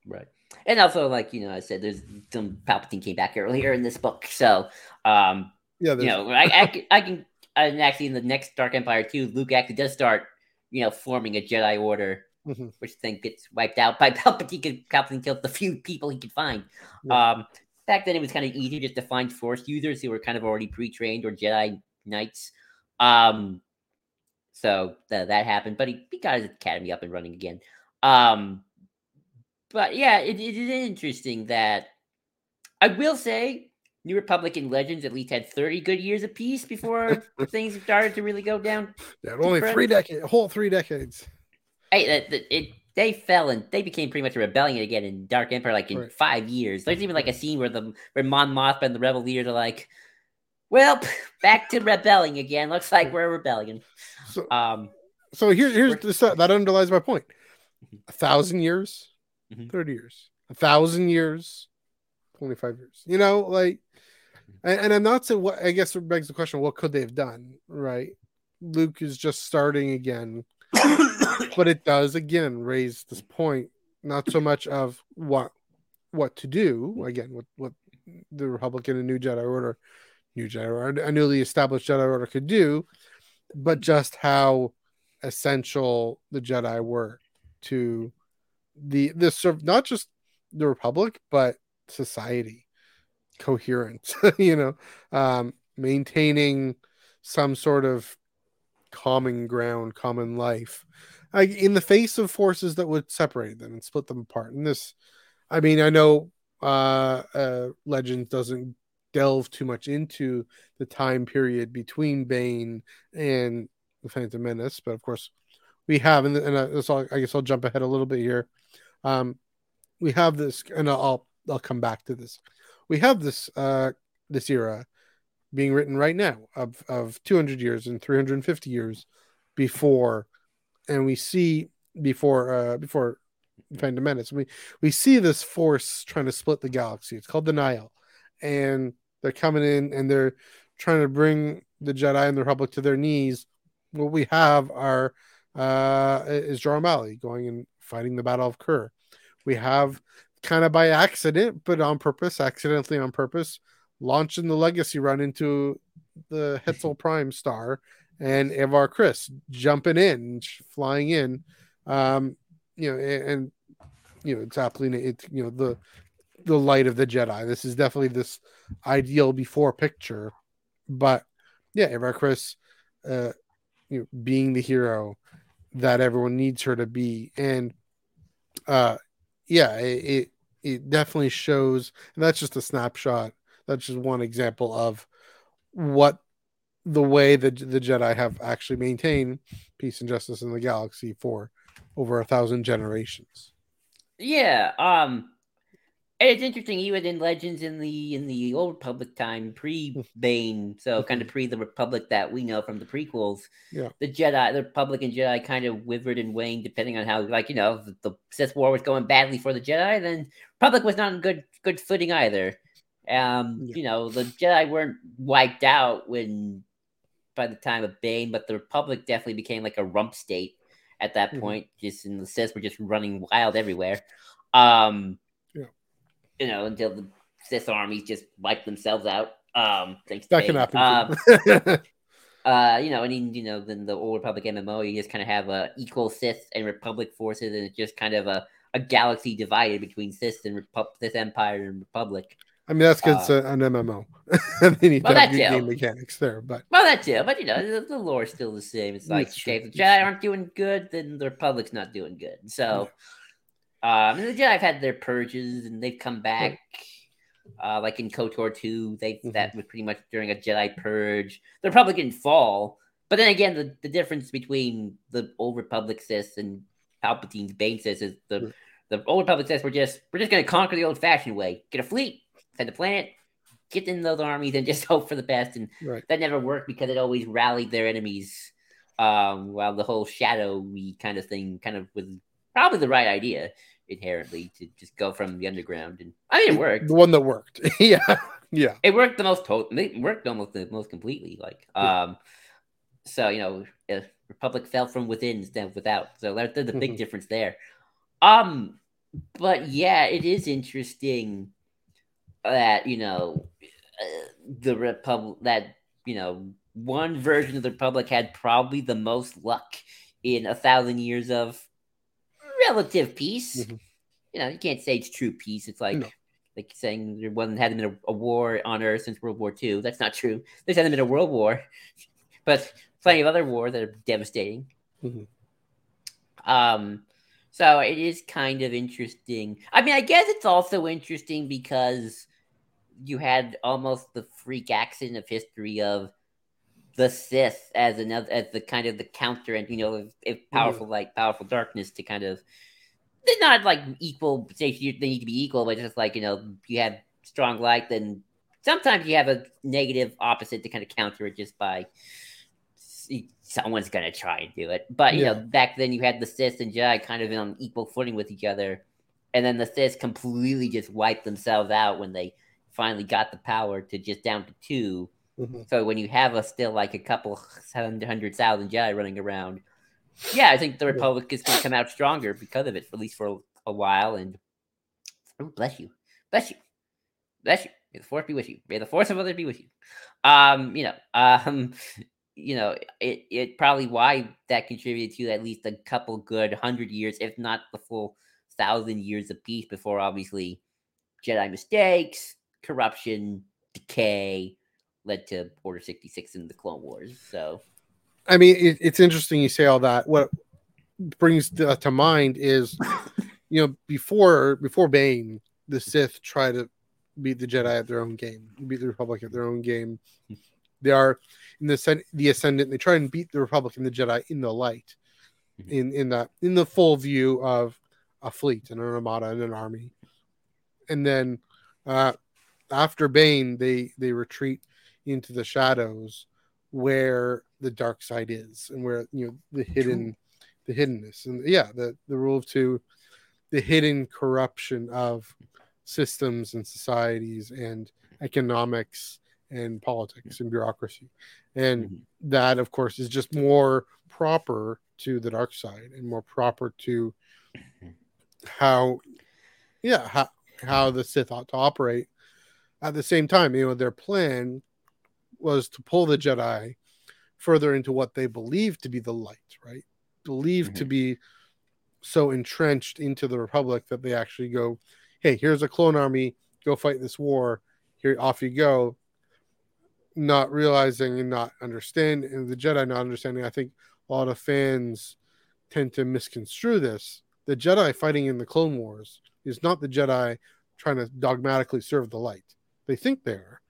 Right. And also, like you know, I said there's some Palpatine came back earlier in this book, so um, Yeah, you know, I, I, can- I can, and actually in the next Dark Empire too, Luke actually does start, you know, forming a Jedi Order, Mhm. which then gets wiped out by Palpatine. 'cause Palpatine killed the few people he could find. Um, back then it was kind of easy just to find Force users who were kind of already pre-trained or Jedi Knights. Um, so th- that happened, but he, he got his academy up and running again. Um, but yeah, it, it is interesting that I will say New Republican Legends at least had 30 good years apiece before things started to really go down. yeah, only three decades, whole three decades. Hey, that, that- it they fell and they became pretty much a rebellion again in Dark Empire, like in Right. five years. There's even like a scene where the where Mon Mothma and the rebel leaders are like, "Well, back to rebelling again. Looks like we're a rebellion." So, Um, so here, here's the stuff that underlies my point. A thousand years, Mhm. thirty years, a thousand years, twenty-five years. You know, like, and, and I'm not saying what. I guess it begs the question: What could they have done? Right? Luke is just starting again, but it does again raise this point. Not so much of what what to do again, what what the Republican and New Jedi Order, New Jedi Order, a newly established Jedi Order could do, but just how essential the Jedi were to the the serv not just the Republic but society coherence. you know um maintaining some sort of common ground common life in the face of forces that would separate them and split them apart and this i mean i know uh uh legends doesn't delve too much into the time period between bane and the phantom menace but of course we have and, and uh, so i guess i'll jump ahead a little bit here. Um we have this and i'll i'll come back to this. We have this uh this era being written right now of of 200 years and 350 years before and we see before uh before Phantom Menace. We we see this force trying to split the galaxy. It's called the Nihil and they're coming in and they're trying to bring the Jedi and the Republic to their knees what we have are uh is Jora Malli going and fighting the Battle of Kur we have kind of by accident but on purpose accidentally on purpose launching the legacy run into the Hetzal Prime star and Avar Kriss jumping in, flying in. Um, you know, and, and you know, it's absolutely it's you know the the light of the Jedi. This is definitely this ideal before picture, but yeah, Avar Kriss, uh, you know, being the hero that everyone needs her to be, and uh, yeah, it it, it definitely shows, and that's just a snapshot that's just one example of what the way that the Jedi have actually maintained peace and justice in the galaxy for over a thousand generations. Yeah, um, and it's interesting. Even in Legends in the in the old Republic time, pre Bane, so kind of pre the Republic that we know from the prequels. Yeah. the Jedi, the Republic and Jedi, kind of withered and waned depending on how, like you know, the, Sith War was going badly for the Jedi. Then Republic was not in good good footing either. Um, Yeah. you know, the Jedi weren't wiped out when by the time of Bane, but the Republic definitely became like a rump state at that Mhm. point. Just in the Sith were just running wild everywhere. Um. You know, until the Sith armies just wipe themselves out. Um, thanks to That can happen. Um, uh, you know, and in, you know, then the old Republic MMO, you just kind of have a equal Sith and Republic forces, and it's just kind of a, a galaxy divided between Sith and Repu- Sith Empire and Republic. I mean, that's because it's a, an MMO. they need Well, to have good game mechanics there, but Well, that's it, but you know, the, the lore's still the same. It's like, okay, if the Jedi aren't doing good, then the Republic's not doing good. So, um, and the Jedi have had their purges, and they've come back. Uh, like in KOTOR 2, they Mhm. that was pretty much during a Jedi purge. The Republic didn't fall, but then again, the, the difference between the old Republic Sith and Palpatine's Bane Sith is the Mhm. the old Republic Sith were just we're just going to conquer the old-fashioned way, get a fleet, send the planet, get in those armies, and just hope for the best. And right. that never worked because it always rallied their enemies. Um, while the whole shadowy kind of thing kind of was probably the right idea inherently to just go from the underground. And I mean, it worked. The one that worked. yeah. Yeah. It worked the most total. It worked almost the most completely. Like, Yeah. um, so you know, Republic fell from within instead of without. So that's the big Mhm. difference there. Um, but yeah, it is interesting that you know uh, the Republic that you know one version of the Republic had probably the most luck in a thousand years of relative peace. Mhm. You know, you can't say it's true peace. It's like No. like saying there wasn't hadn't been a, a war on Earth since World War II. That's not true. There's hasn't been a world war, but plenty of other wars that are devastating. Mhm. Um, so it is kind of interesting. I mean, I guess it's also interesting because you had almost the freak accident of history of the Sith as another as the kind of the counter and you know if, if mm-hmm. powerful like powerful darkness to kind of they're not like equal. Say they need to be equal, but just like you know you have strong light, then sometimes you have a negative opposite to kind of counter it just by someone's gonna try and do it. But you Yeah. know, back then you had the Sith and Jedi kind of on equal footing with each other, and then the Sith completely just wiped themselves out when they finally got the power to just down to two. Mhm. So when you have a still like a couple hundred thousand Jedi running around, yeah, I think the Republic is going to come out stronger because of it, at least for a, a while. And oh, bless you, bless you, bless you. May the force be with you. May the force of others be with you. Um, you know, um, you know, it it probably why that contributed to at least a couple good hundred years, if not the full thousand years of peace before obviously Jedi mistakes, corruption, decay led to Order 66 and the Clone Wars. So I mean, it, it's interesting you say all that. What brings to, to mind is, you know, before before Bane, the Sith try to beat the Jedi at their own game, beat the Republic at their own game. They are in the the ascendant. They try and beat the Republic and the Jedi in the light, Mhm. in in that in the full view of a fleet and an armada and an army, and then uh, after Bane, they they retreat into the shadows where the dark side is and where you know the hidden the hiddenness and yeah the the rule of two the hidden corruption of systems and societies and economics and politics and bureaucracy. And Mhm. that of course is just more proper to the dark side and more proper to how yeah how, how the sith ought to operate. At the same time you know their plan was to pull the jedi further into what they believed to be the light right? Believed to mm-hmm. be so entrenched into the republic that they actually go hey here's a clone army. Go fight this war. Here off you go. Not realizing and not understanding, and the jedi not understanding i think a lot of fans tend to misconstrue this. The jedi fighting in the clone wars is not the jedi trying to dogmatically serve the light. They think they are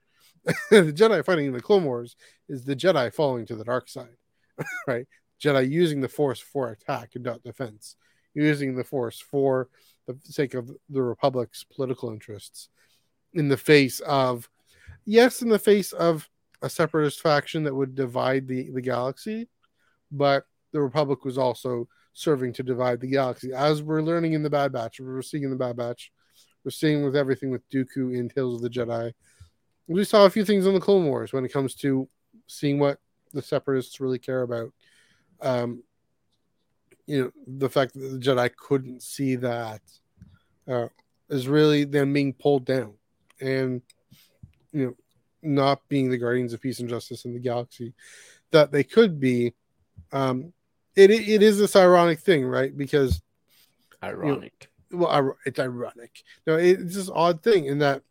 the jedi fighting in the clone wars is the jedi falling to the dark side right? Jedi using the force for attack and not defense using the force for the sake of the republic's political interests in the face of yes in the face of a separatist faction that would divide the, the galaxy but the republic was also serving to divide the galaxy. As we're learning in the bad batch we're seeing in the bad batch we're seeing with everything with dooku in tales of the jedi we saw a few things in the clone wars when it comes to seeing what the separatists really care about um, you know the fact that the Jedi couldn't see that uh, is really them being pulled down, and you know not being the guardians of peace and justice in the galaxy that they could be. Um, it it is this ironic thing, right? Because ironic. You know, well, it's ironic. No, it's this odd thing in that,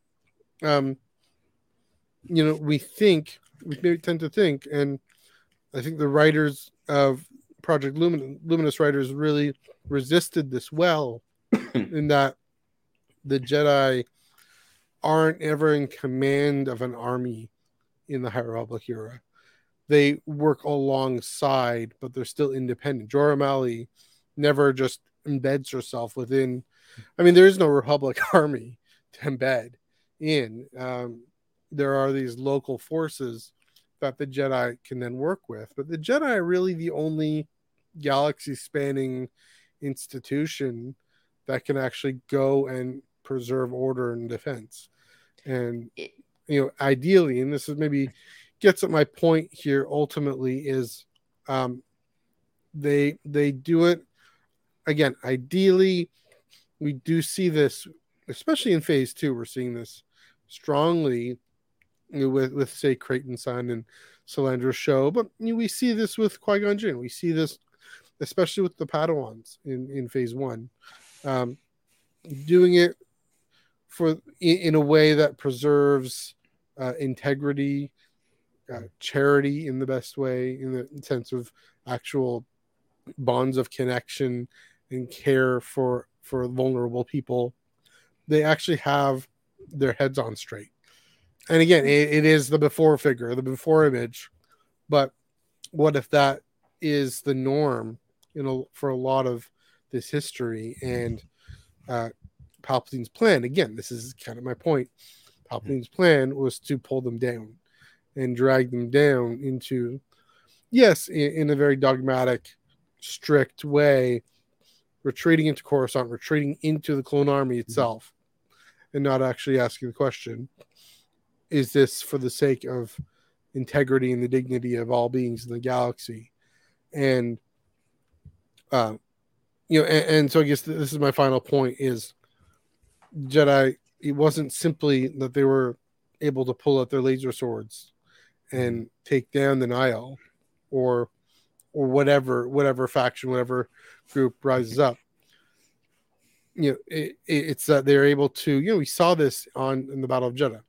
um, you know, we think we tend to think, and I think the writers of Project Lumin- Luminous writers really resisted this well, in that the Jedi aren't ever in command of an army in the High Republic era they work alongside, but they're still independent. Jora Malli never just embeds herself within. I mean, there is no Republic army to embed in. Um, there are these local forces that the Jedi can then work with, but the Jedi are really the only galaxy spanning institution that can actually go and preserve order and defense. And you know, ideally, and this is maybe gets at my point here ultimately is um, they they do it again ideally we do see this especially in phase two we're seeing this strongly with with say Creighton Sun and Solandra show but you know, we see this with Qui-Gon Jinn we see this especially with the Padawans in in phase one um, doing it for in, in a way that preserves uh, integrity uh, charity in the best way, in the sense of actual bonds of connection and care for for vulnerable people. They actually have their heads on straight. And again, it, it is the before figure, the before image. But what if that is the norm, you know, for a lot of this history and uh, Palpatine's plan? Again, this is kind of my point. Palpatine's plan was to pull them down and drag them down into, yes, in, in a very dogmatic, strict way, retreating into Coruscant, retreating into the clone army mm-hmm. itself, and not actually asking the question is this for the sake of integrity and the dignity of all beings in the galaxy? And, uh, you know, and, and so I guess this is my final point is Jedi, it wasn't simply that they were able to pull out their laser swords and take down the Nihil or or whatever whatever faction whatever group rises up. You know it, it's that they're able to you know we saw this on in the battle of jedha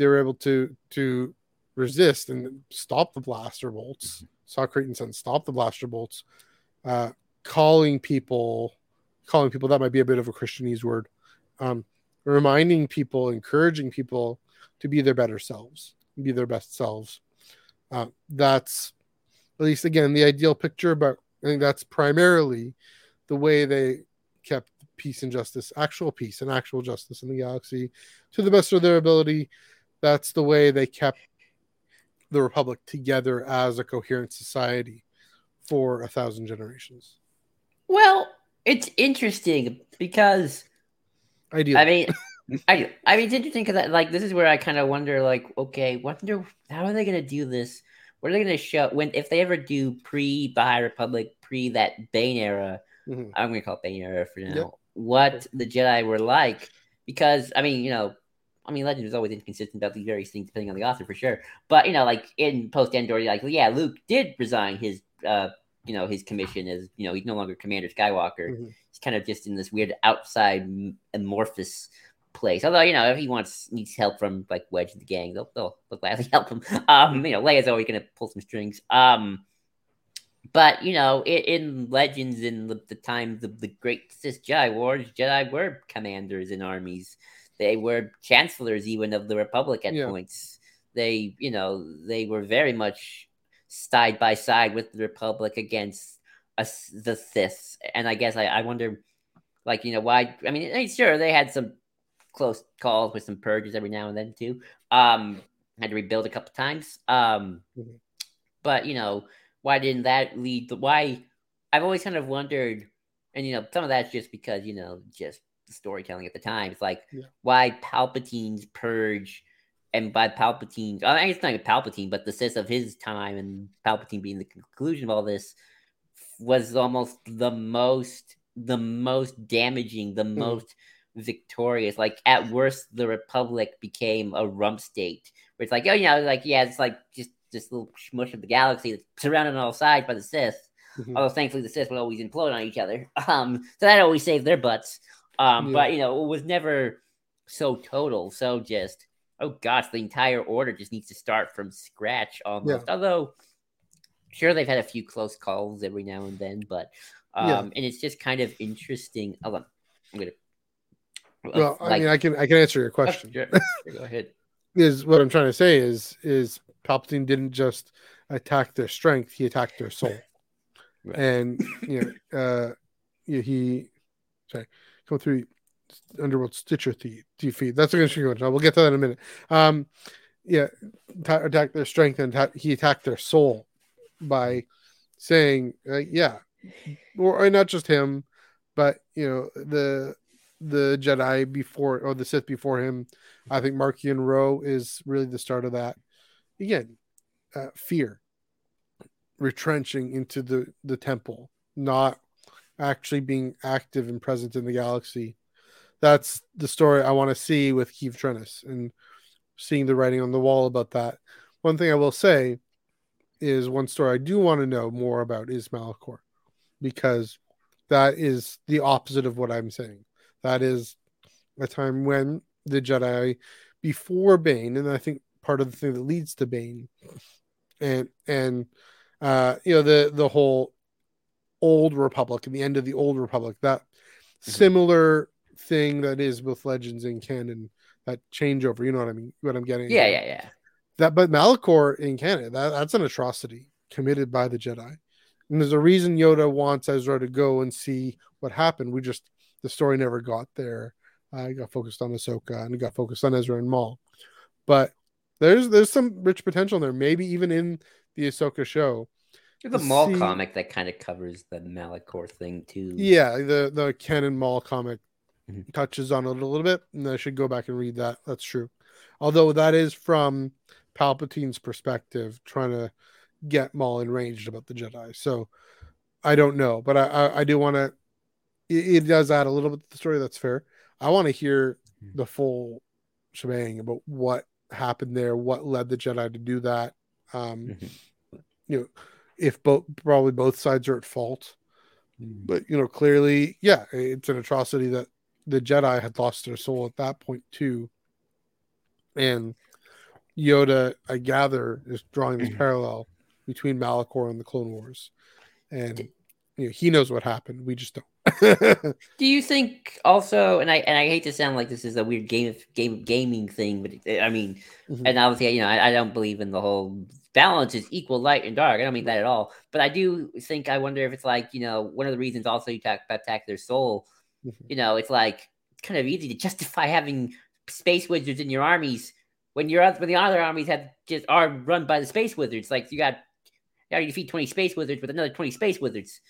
they were able to to resist and stop the blaster bolts saw Creighton Sun stop the blaster bolts uh calling people calling people that might be a bit of a christianese word um reminding people encouraging people to be their better selves be their best selves. Uh, that's at least again the ideal picture, but I think that's primarily the way they kept peace and justice, actual peace and actual justice in the galaxy to the best of their ability. That's the way they kept the Republic together as a coherent society for a thousand generations. Well, it's interesting because Ideally. I mean I I mean it's interesting because like this is where I kind of wonder like okay wonder how are they gonna do this? What are they gonna show when if they ever do pre High Republic pre that Bane era? Mm-hmm. I'm gonna call it Bane era for now. Yep. What the Jedi were like because I mean you know I mean, Legend was always inconsistent about these various things depending on the author for sure. But you know, like in post Endor, like yeah, Luke did resign his uh you know his commission as you know he's no longer Commander Skywalker. Mm-hmm. He's kind of just in this weird outside amorphous place. Although you know if he wants needs help from like Wedge and the gang, they'll they'll, they'll gladly help him. Um, you know Leia's always gonna pull some strings. Um, but you know in, in Legends in the, the times of the Great Sith Jedi Wars, Jedi were commanders in armies. They were chancellors even of the Republic at yeah. points. They you know they were very much side by side with the Republic against us, the Sith. And I guess I, I wonder, like you know why? I mean, sure they had some close calls with some purges every now and then too. Um, had to rebuild a couple times. Um, mm-hmm. but you know, why didn't that lead? The, why? I've always kind of wondered, and you know, some of that's just because you know, just storytelling at the time. It's like yeah. why Palpatine's purge, and by Palpatine, I mean, it's not even Palpatine, but the Sith of his time, and Palpatine being the conclusion of all this was almost the most the most damaging, the most victorious. Like at worst, the Republic became a rump state where it's like, oh, you know, like yeah, it's like just this little smush of the galaxy that's surrounded on all sides by the Sith. Mhm. Although thankfully the Sith would always implode on each other. Um, so that always saved their butts. Um, Yeah. but you know, it was never so total. So just oh gosh, the entire order just needs to start from scratch almost. Although sure they've had a few close calls every now and then, but um, Yeah. and it's just kind of interesting. Hold on, I'm gonna. Well, I mean, I can I can answer your oh, question. sure. Sure, Go ahead. Is what I'm trying to say is is Palpatine didn't just attack their strength; he attacked their soul. Right. And you know, uh, he sorry, come through Underworld Stitcher the- defeat. That's an interesting one. We'll get to that in a minute. Um, yeah, ta- attack their strength and ta- he attacked their soul by saying, uh, yeah, or, or not just him, but you know the the Jedi before or the Sith before him. I think Marchion Ro is really the start of that. Again, uh, fear, retrenching into the the temple, not actually being active and present in the galaxy. That's the story I want to see with Keeve Trennis and seeing the writing on the wall about that. One thing I will say is one story I do want to know more about is Malachor, because that is the opposite of what I'm saying. That is a time when the Jedi, before Bane, and I think part of the thing that leads to Bane, and and uh, you know the the whole old Republic and the end of the old Republic, that similar thing that is with Legends in canon, that changeover. You know what I mean? What I'm getting? Yeah, yeah, yeah. That, but Malachor in canon, that, that's an atrocity committed by the Jedi. And there's a reason Yoda wants Ezra to go and see what happened. We just the story never got there. Uh, it got focused on Ahsoka and it got focused on Ezra and Maul. But there's there's some rich potential there. Maybe even in the Ahsoka show. There's a to mall see- comic that kind of covers the Malachor thing too. Yeah, the the canon Maul comic Mhm. touches on it a little bit, and I should go back and read that. That's true. Although that is from Palpatine's perspective, trying to get Maul enraged about the Jedi. So I don't know, but I I, I do want to. It, it does add a little bit to the story. That's fair. I want to hear Mhm. the full shebang about what happened there, what led the Jedi to do that. Um, Mhm. you know, if both probably both sides are at fault. Mhm. but you know clearly yeah it's an atrocity that the jedi had lost their soul at that point too. And yoda i gather is drawing this parallel between malachor and the clone wars. And you know he knows what happened. We just don't. Do you think also, and I and I hate to sound like this is a weird game game gaming thing, but it, I mean, Mhm. and obviously, you know, I, I don't believe in the whole balance is equal light and dark. I don't mean that at all. But I do think I wonder if it's like you know one of the reasons also you talk about attack their soul. Mhm. You know, it's like it's kind of easy to justify having space wizards in your armies when your when the other armies have just are run by the space wizards. Like you got you got to defeat twenty space wizards with another twenty space wizards.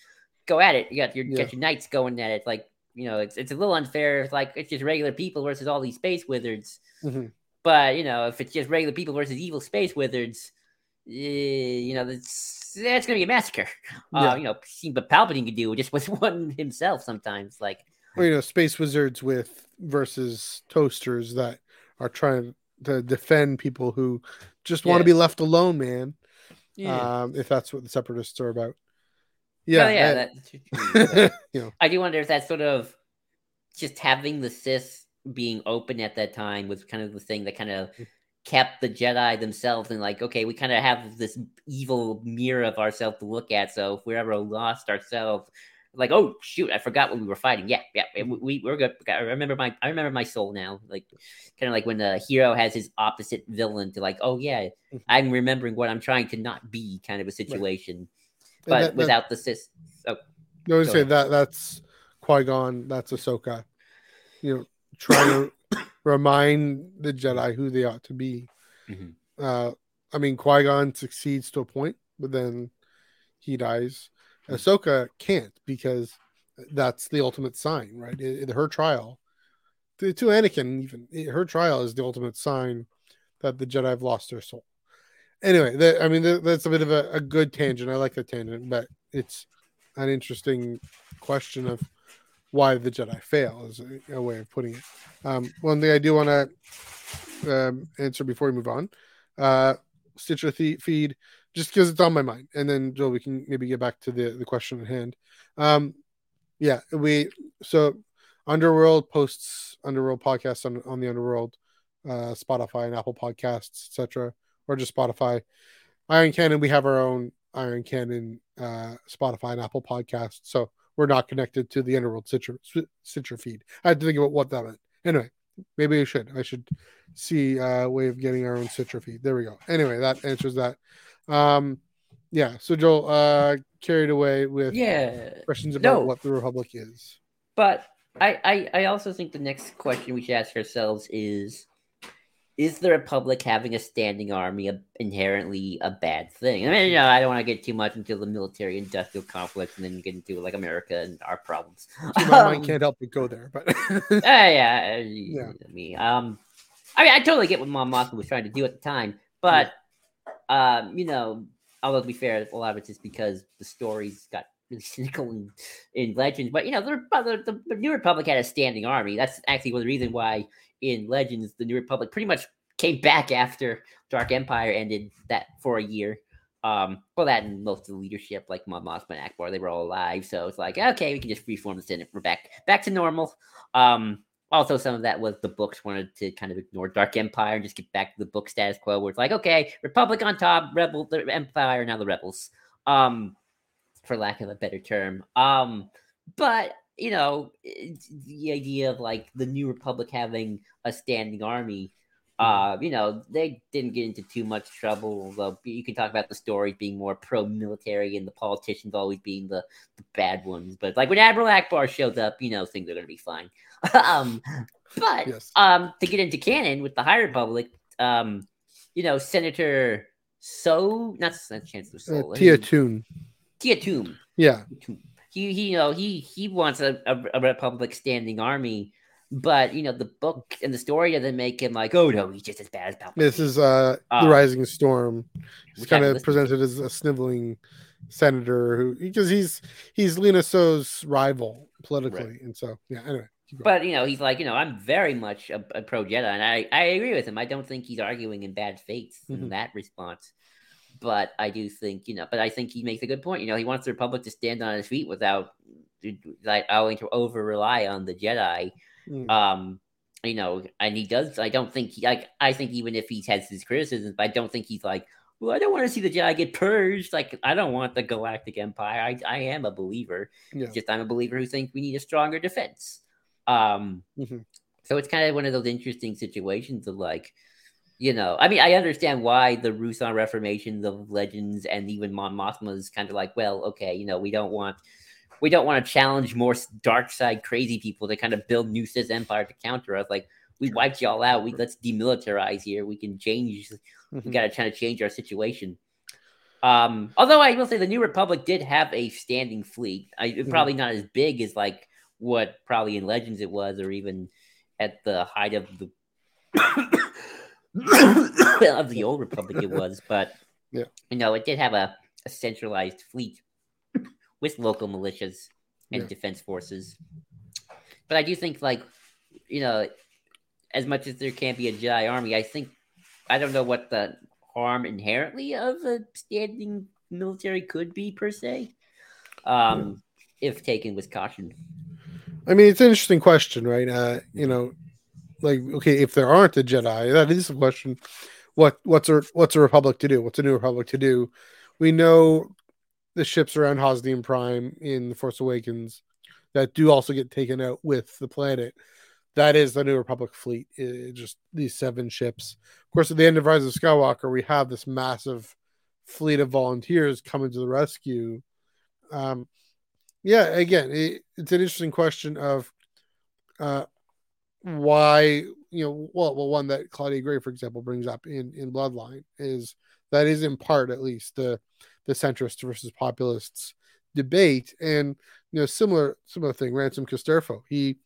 Go at it. You got your Yeah. got your knights going at it. Like you know, it's it's a little unfair. It's like it's just regular people versus all these space wizards. Mhm. But you know, if it's just regular people versus evil space wizards, you know, that's that's gonna be a massacre. Yeah. Uh, you know, but Palpatine could do just with one himself sometimes. Like, or you know space wizards with versus toasters that are trying to defend people who just want to be left alone man yeah, um if that's what the separatists are about yeah, yeah yeah. that- That, you know I do wonder if that sort of just having the Sith being open at that time was kind of the thing that kind of. Kept the Jedi themselves and like, okay, we kind of have this evil mirror of ourselves to look at. So if we're ever lost ourselves, like, oh shoot, I forgot what we were fighting. Yeah, yeah, we, we we're good. I remember my I remember my soul now. Like, kind of like when the hero has his opposite villain to like, oh yeah, Mhm. I'm remembering what I'm trying to not be, kind of a situation. And But that- without the Sith, oh, No, I was Go say that that's Qui Gon, that's Ahsoka. You know, trying to remind the Jedi who they ought to be. Mhm. Uh, I mean, Qui Gon succeeds to a point, but then he dies. Hmm. Ahsoka can't because that's the ultimate sign, right? In her trial, to, to Anakin, even her trial is the ultimate sign that the Jedi have lost their soul. Anyway, that, I mean, that, that's a bit of a, a good tangent. I like the tangent, but it's an interesting question of why the Jedi fail is a, way of putting it. Um, one thing I do want to um, answer before we move on, uh, Stitcher th- feed, just because it's on my mind, and then Joe, we can maybe get back to the the question at hand. Um, yeah, we so Underworld posts Underworld podcasts on on the Underworld, uh, Spotify and Apple Podcasts, etc., or just Spotify. Eye on Canon, we have our own Eye on Canon, uh, Spotify and Apple Podcasts, so we're not connected to the Underworld Stitcher, Stitcher feed. I had to think about what that meant. Anyway, maybe I should. I should see a way of getting our own Stitcher feed. There we go. Anyway, that answers that. Um, yeah. So Joel, uh, carried away with Yeah. questions about No. what the Republic is. But I, I, I also think the next question we should ask ourselves is Is the Republic having a standing army a, inherently a bad thing? I mean, you know, I don't want to get too much into the military industrial complex and then get into like America and our problems. My Um, mind can't help but go there, but Uh, yeah, Yeah. me. Um, I mean, I totally get what Mon Mothma was trying to do at the time, but um, you know, although to be fair, a lot of it's just because the stories got really cynical in, in Legends. But you know, the, the, the New Republic had a standing army. That's actually one of the reason why in Legends the New Republic pretty much came back after Dark Empire ended that for a year. Um, well, that and most of the leadership, like Mon Mothma and Ackbar, they were all alive. So it's like, okay, we can just reform the Senate. We're back back to normal. Um, also, some of that was the books wanted to kind of ignore Dark Empire and just get back to the book status quo, where it's like, okay, Republic on top, Rebel, the Empire, now the Rebels. Um, for lack of a better term. Um, but you know, the idea of like the New Republic having a standing army. Uh, you know, they didn't get into too much trouble. Although you can talk about the stories being more pro-military and the politicians always being the, the bad ones. But like when Admiral Ackbar shows up, you know things are gonna be fine. um, but Yes. um, to get into canon with the High Republic, um, you know, Senator Soh, not Sen- Chancellor uh, So, Tia Toon. Tia Toom. Yeah. He, he, you know, he he wants a, a, a Republic standing army, but you know, the book and the story doesn't make him like, oh no, he's just as bad as Palpatine. This is uh the Um, Rising Storm. He's kind of presented as a sniveling senator who because he's he's Lina Soh's rival politically, and so yeah. Anyway. But you know, he's like, you know, I'm very much a, a pro Jedi, and I, I agree with him. I don't think he's arguing in bad faith Mhm. in that response. But I do think, you know, but I think he makes a good point. You know, he wants the Republic to stand on its feet without like allowing to over rely on the Jedi. Mm. Um, you know, and he does. I don't think he like. I think even if he has his criticisms, but I don't think he's like. Well, I don't want to see the Jedi get purged. Like, I don't want the Galactic Empire. I, I am a believer. yeah. Just I'm a believer who thinks we need a stronger defense. Um, Mhm. so it's kind of one of those interesting situations of like, you know, I mean, I understand why the Ruusan Reformation, of Legends and even Mon Mothma is kind of like, well, okay, you know, we don't want we don't want to challenge more dark side crazy people to kind of build new Sith Empire to counter us. Like, we wiped y'all out. We let's demilitarize here. We can change. We Mhm. got to try to change our situation. Um, although I will say the New Republic did have a standing fleet. I, Mhm. Probably not as big as like what probably in Legends it was, or even at the height of the of the old Republic it was. But Yeah. you know, it did have a, a centralized fleet with local militias and Yeah. defense forces. But I do think, like, you know, as much as there can't be a Jedi army, I think I don't know what the harm inherently of a standing military could be per se, um, if taken with caution. I mean, it's an interesting question, right? Uh, you know, like okay, if there aren't a Jedi, that is a question. What what's a what's a Republic to do? What's a new Republic to do? We know the ships around Hosnian Prime in the Force Awakens that do also get taken out with the planet. That is the New Republic fleet. It- just these seven ships. Of course, at the end of Rise of Skywalker, we have this massive fleet of volunteers coming to the rescue. Um, yeah, again, it, it's an interesting question of uh, why you know well, well, one that Claudia Gray, for example, brings up in in Bloodline is that is in part at least the the centrist versus populists debate, and you know similar similar thing. Ransom Casterfo, he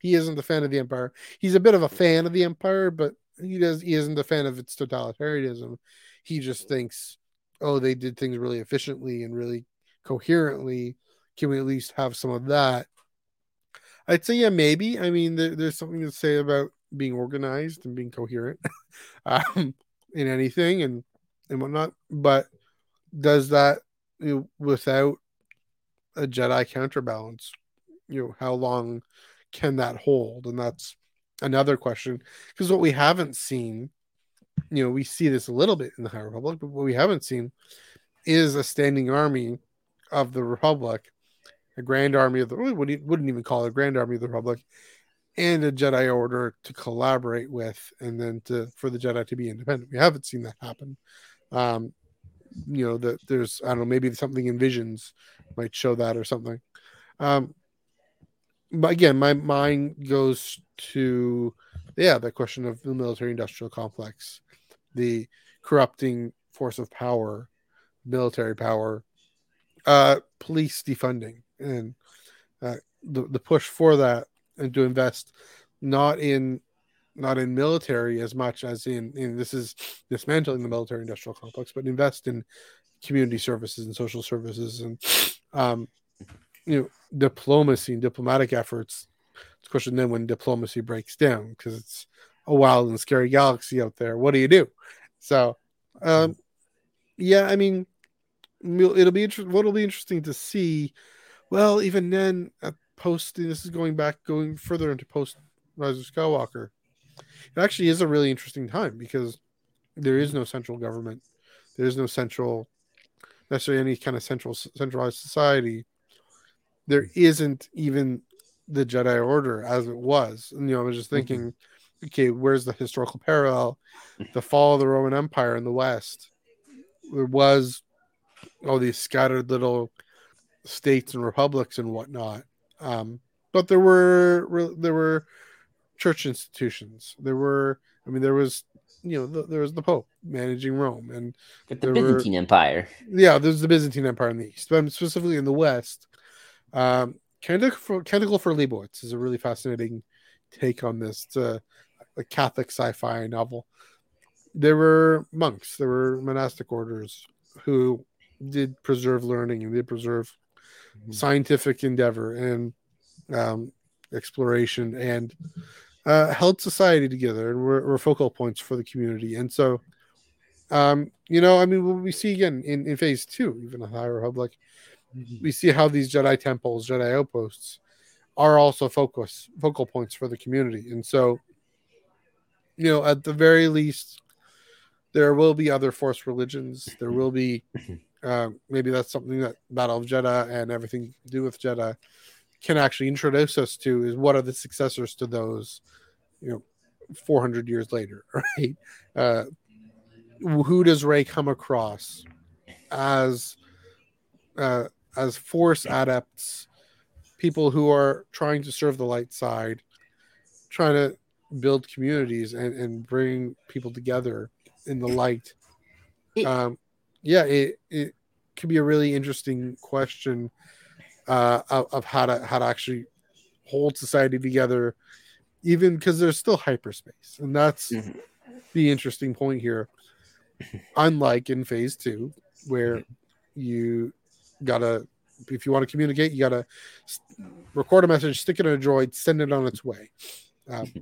he isn't a fan of the empire. He's a bit of a fan of the empire, but he does he isn't a fan of its totalitarianism. He just thinks, oh, they did things really efficiently and really coherently can we at least have some of that? I'd say yeah, maybe. I mean, there, there's something to say about being organized and being coherent um, in anything and and whatnot. But does that you know, without a Jedi counterbalance? You know, how long can that hold? And that's another question because what we haven't seen, you know, we see this a little bit in the High Republic, but what we haven't seen is a standing army of the Republic, a grand army of the wouldn't even call it a grand army of the Republic, and a Jedi Order to collaborate with, and then to for the Jedi to be independent. We haven't seen that happen. Um, you know that there's I don't know maybe something in Visions might show that or something. Um, but again, my mind goes to yeah the question of the military industrial complex, the corrupting force of power, military power, uh, police defunding, and uh, the the push for that and to invest not in not in military as much as in, in this is dismantling the military industrial complex, but invest in community services and social services and um, you know diplomacy and diplomatic efforts. It's a question then when diplomacy breaks down because it's a wild and scary galaxy out there. What do you do? So, um, yeah, I mean, it'll be. What'll be interesting to see. Well, even then, at post this is going back, going further into post Rise of Skywalker it actually is a really interesting time because there is no central government, there is no central necessarily any kind of central centralized society. There isn't even the Jedi Order as it was. And, you know, I was just mm-hmm. thinking, mm-hmm. okay, where's the historical parallel? The fall of the Roman Empire in the West. There was all these scattered little states and republics and whatnot. Um, but there were there were church institutions. There were, I mean, there was, you know, the, there was the Pope managing Rome, and the Byzantine were, Empire. Yeah, there's the Byzantine Empire in the east, but specifically in the west. Um, Canticle for, Canticle for Leibowitz is a really fascinating take on this. It's a, a Catholic sci-fi novel. There were monks, there were monastic orders who did preserve learning and did preserve. Scientific endeavor and um, exploration and uh, held society together and were, were, focal points for the community. And so, um, you know, I mean, we see again in, in phase two, even the High Republic, mm-hmm. we see how these Jedi temples, Jedi outposts, are also focus focal points for the community. And so, you know, at the very least, there will be other Force religions. There will be, uh, maybe that's something that Battle of Jedha and everything to do with Jedha can actually introduce us to is what are the successors to those, you know, 400 years later, right? Uh, who does Rey come across as uh, as force adepts, people who are trying to serve the light side, trying to build communities and, and bring people together in the light. Um, yeah, it, it could be a really interesting question uh, of, of how to how to actually hold society together, even because there's still hyperspace, and that's mm-hmm. the interesting point here. Unlike in phase two, where you gotta if you want to communicate, you gotta record a message, stick it in a droid, send it on its way. Um,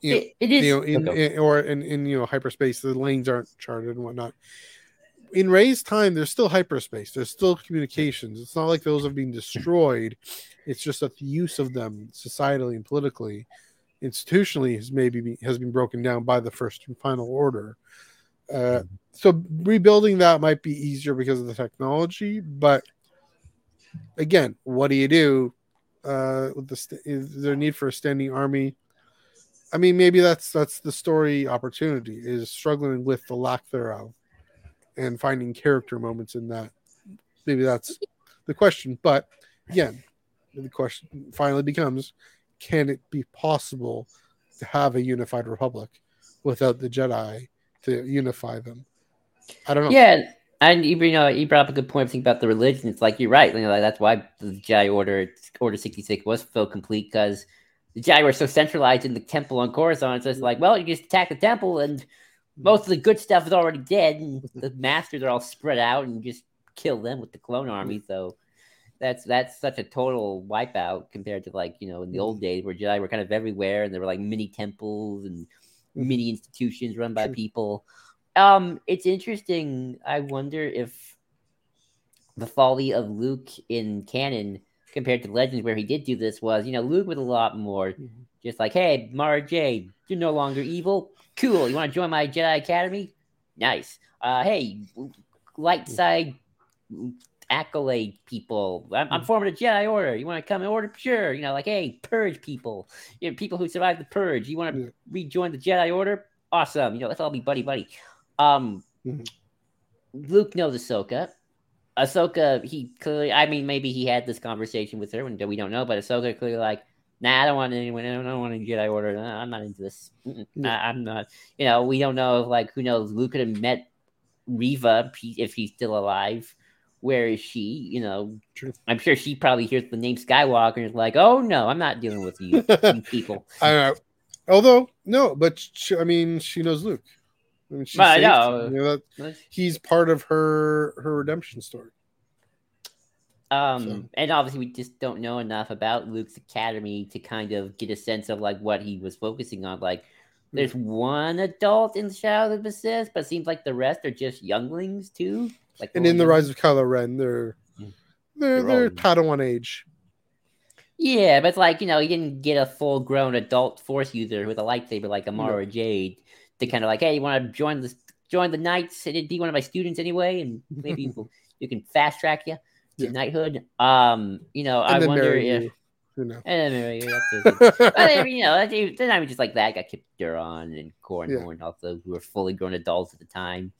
you know, it, it is, you know, in, okay. in, or in, in you know hyperspace, the lanes aren't charted and whatnot in Rey's time, there's still hyperspace. There's still communications. It's not like those have been destroyed. It's just that the use of them societally and politically, institutionally, has maybe be, has been broken down by the first and final order. Uh, so rebuilding that might be easier because of the technology, but again, what do you do? Uh, with the st- is there a need for a standing army? I mean, maybe that's that's the story opportunity is struggling with the lack thereof and finding character moments in that. Maybe that's the question. But again, the question finally becomes can it be possible to have a unified republic without the Jedi to unify them? I don't know. Yeah. And you know, you brought up a good point. Think about the religion. It's like you're right. You know, that's why the Jedi Order, Order sixty six, was so complete because the Jedi were so centralized in the temple on Coruscant. So it's like, well, you just attack the temple, and most of the good stuff is already dead, and the masters are all spread out, and just kill them with the clone army. So that's that's such a total wipeout compared to like you know in the old Mm-hmm. days where Jedi were kind of everywhere and there were like mini temples and mini institutions run by people. Um, it's interesting. I wonder if the folly of Luke in canon compared to Legends, where he did do this, was you know Luke was a lot more just like, hey, Mara Jade, you're no longer evil. Cool. You want to join my Jedi Academy? Nice. Uh, hey, light side accolade people. I'm, I'm forming a Jedi Order. You want to come in order? Sure. You know, like, hey, purge people. You know, people who survived the purge. You want to Yeah. rejoin the Jedi Order? Awesome. You know, let's all be buddy buddy. Um, Mhm. Luke knows Ahsoka. Ahsoka, he clearly, I mean, maybe he had this conversation with her, and we don't know, but Ahsoka clearly like, nah, I don't want anyone, I don't want any Jedi Order. Nah, I'm not into this. Yeah. I, am not. You know, we don't know if, like, who knows, Luke could have met Reva if he's still alive. Where is she? You know, True. I'm sure she probably hears the name Skywalker and is like, oh no, I'm not dealing with you, you people. I don't. Although no, but she, I mean, she knows Luke. I mean, she Well, I saved know. him. You know, he's part of her her redemption story. Um, So- and obviously we just don't know enough about Luke's academy to kind of get a sense of like what he was focusing on. Like, there's one adult in the Shadow of the Sith, but it seems like the rest are just younglings too. Like, And in the Rise of Kylo Ren, they're Mm. they're They're they're Padawan age. Yeah, but it's like you know, he didn't get a full grown adult force user with a lightsaber like Amara Jade to kind of like, hey, you want to join the join the knights and be one of my students anyway, and maybe we'll, you can fast track you Yeah. knighthood. Um, you know, And I wonder if. you. You know. And then you, that's. But I mean, you know, that's- then I was just like that. Got Kyp Durron and Corran Horn, also who were fully grown adults at the time.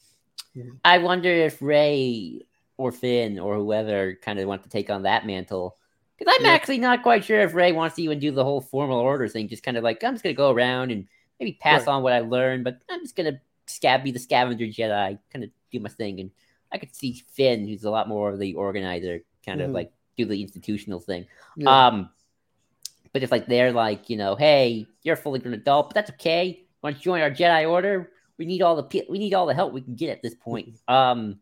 Mhm. I wonder if Rey or Finn or whoever kind of want to take on that mantle. Because I'm Yeah. actually not quite sure if Rey wants to even do the whole formal order thing. Just kind of like, I'm just going to go around and maybe pass Right. on what I learned, but I'm just going to scab be the scavenger Jedi, kind of do my thing. And I could see Finn, who's a lot more of the organizer, kind of Mhm. like do the institutional thing. Yeah. Um, but if like they're like, you know, hey, you're a fully grown adult, but that's okay. Want to join our Jedi Order? We need all the pe- we need all the help we can get at this point. Um,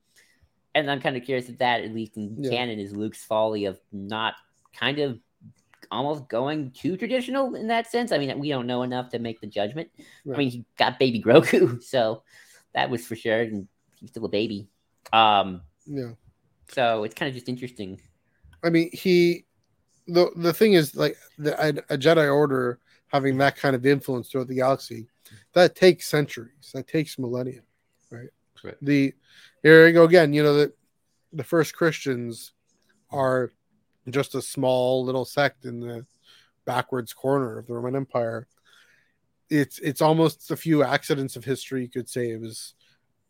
and I'm kind of curious if that, at least in Yeah. canon, is Luke's folly of not kind of almost going too traditional in that sense. I mean, we don't know enough to make the judgment. I mean, he got baby Grogu, so that was for sure, and he's still a baby. Um, yeah. so it's kind of just interesting. I mean, he the the thing is like the, a, a Jedi Order having that kind of influence throughout the galaxy, that takes centuries, that takes millennia, right? Right. The here you go again. You know that the first Christians are just a small little sect in the backwards corner of the Roman Empire. It's it's almost a few accidents of history. You could say it was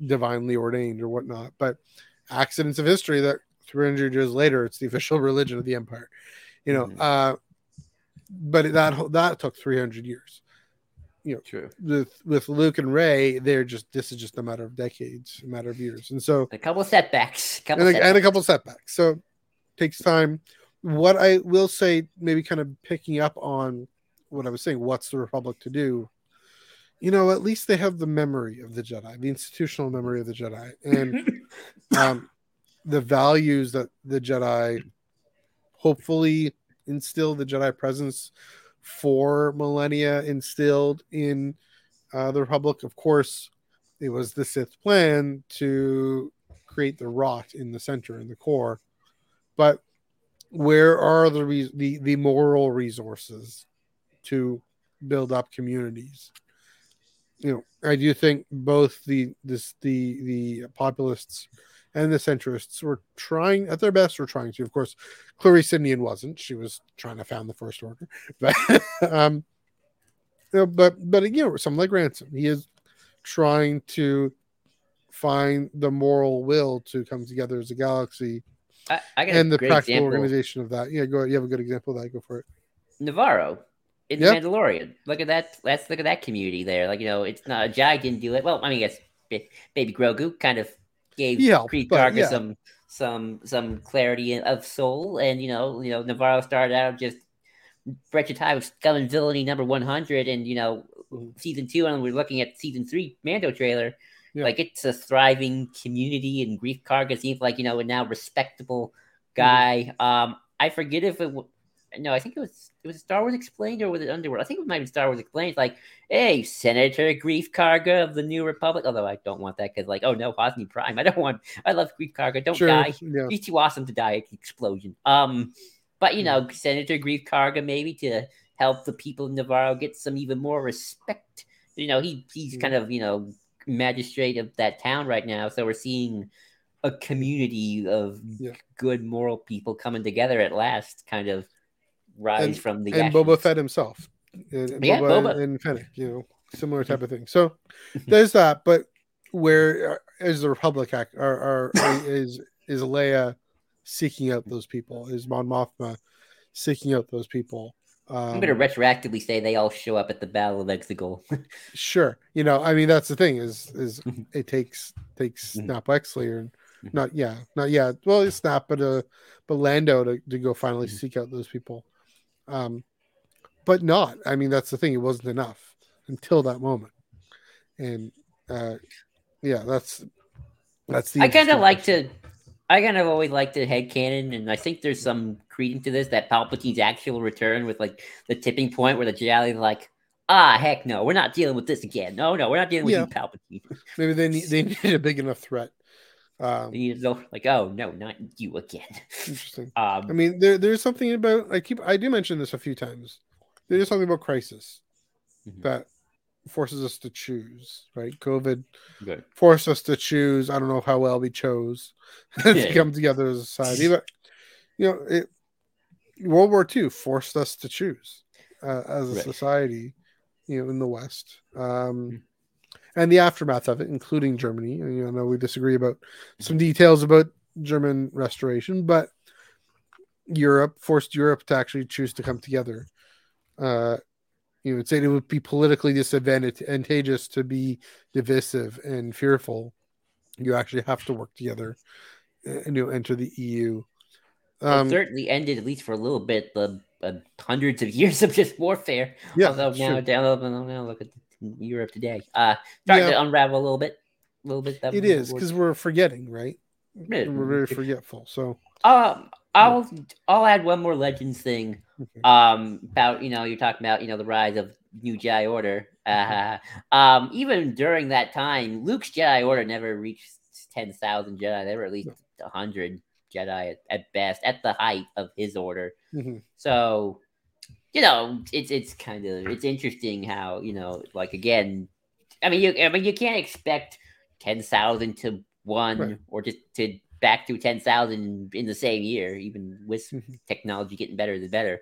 divinely ordained or whatnot, but accidents of history that 300 years later it's the official religion of the empire you know Mhm. uh but that that took 300 years you know. True. with with luke and rey they're just this is just a matter of decades a matter of years and so A couple setbacks. Couple and a, setbacks. and a couple setbacks so takes time what i will say maybe kind of picking up on what i was saying what's the republic to do you know at least they have the memory of the jedi the institutional memory of the jedi and um, the values that the Jedi hopefully instill the Jedi presence for millennia instilled in uh, the Republic. Of course, it was the Sith plan to create the rot in the center in the core, but where are the re- the the moral resources to build up communities? You know, I do think both the this the the populists and the centrists were trying at their best were trying to. Of course Carise Sindian wasn't. She was trying to found the first order. But um you know, but but you know someone like Ransolm he is trying to find the moral will to come together as a galaxy I, I and the practical example. organization of that. Yeah go ahead. you have a good example of that? Go for it. Nevarro in Yep. the Mandalorian. Look at that. Let's look at that community there. Like you know, it's not a Jai didn't do it. Well, I mean, I guess Baby Grogu kind of gave helped, Greef Karga yeah. some some some clarity of soul, and you know, you know, Nevarro started out just Brett Tie with Scum and Villainy number one hundred, and you know, Mhm. season two, and we're looking at season three Mando trailer. Yeah. Like it's a thriving community, and Greef Karga seems like you know a now respectable guy. Um, I forget if it. No, I think it was it was Star Wars Explained or was it Underworld? I think it might be Star Wars Explained. It's like, hey, Senator Greef Karga of the New Republic. Although I don't want that because, like, oh no, Hosnian Prime. I don't want. I love Greef Karga. Don't sure. die. Yeah. He's too awesome to die at the explosion. Um, but you know, Senator Greef Karga maybe to help the people of Nevarro get some even more respect. You know, he he's kind of you know magistrate of that town right now, so we're seeing a community of Yeah. good moral people coming together at last, kind of rise And- from the and Boba ashes. Fett himself. And, and Yeah, Boba, Boba. and Fennec, you know, similar type of thing. So there's that. But where uh, the Republic act? Are, are is is Leia seeking out those people? Is Mon Mothma seeking out those people? Um, I'm going to retroactively say they all show up at the Battle of Exegol. sure. You know, I mean, that's the thing is is Mhm. it takes takes. Snap Wexley or not? Yeah, not yeah. Well, it's Snap, but uh, but Lando to, to go finally seek out those people. Um, but not. I mean, that's the thing. It wasn't enough until that moment, and uh, yeah, that's that's the. I kind of like to. I kind of always like the head canon, and I think there's some credence to this that Palpatine's actual return with like the tipping point where the Jedi like, ah, heck no, we're not dealing with this again. No, no, we're not dealing with Yeah. you, Palpatine. maybe they need they needed a big enough threat. Um, need to like, oh no, not you again. interesting. I Um, mean, there, there's something about I keep I do mention this a few times. There's something about crisis Mhm. that forces us to choose. Right, COVID good. forced us to choose. I don't know how well we chose to Yeah. come together as a society, but you know, it, World War II forced us to choose uh, as a Right. society. You know, in the West, um, and the aftermath of it, including Germany. And, you know, I know we disagree about some details about German restoration, but Europe forced Europe to actually choose to come together. Uh, you know, saying it would be politically disadvantageous to be divisive and fearful. You actually have to work together and you know, enter the EU. It Um, certainly ended, at least for a little bit, the uh, hundreds of years of just warfare. yeah, Although now, true. down, now look at Europe today. Uh, starting Yeah. to unravel a little bit. A little bit. That it is because we're forgetting, right? Yeah. We're very forgetful. So, Um, I'll I'll add one more Legends thing. okay. Um, about you know you're talking about you know the rise of New Jedi Order. Uh, um, even during that time, Luke's Jedi Order never reached ten thousand Jedi. They were at least hundred Jedi at, at best, at the height of his order. Mhm. So, you know, it's it's kind of it's interesting how you know, like again, I mean, you I mean you can't expect ten thousand to one Right. or just to back to ten thousand in the same year, even with Mhm. technology getting better the better.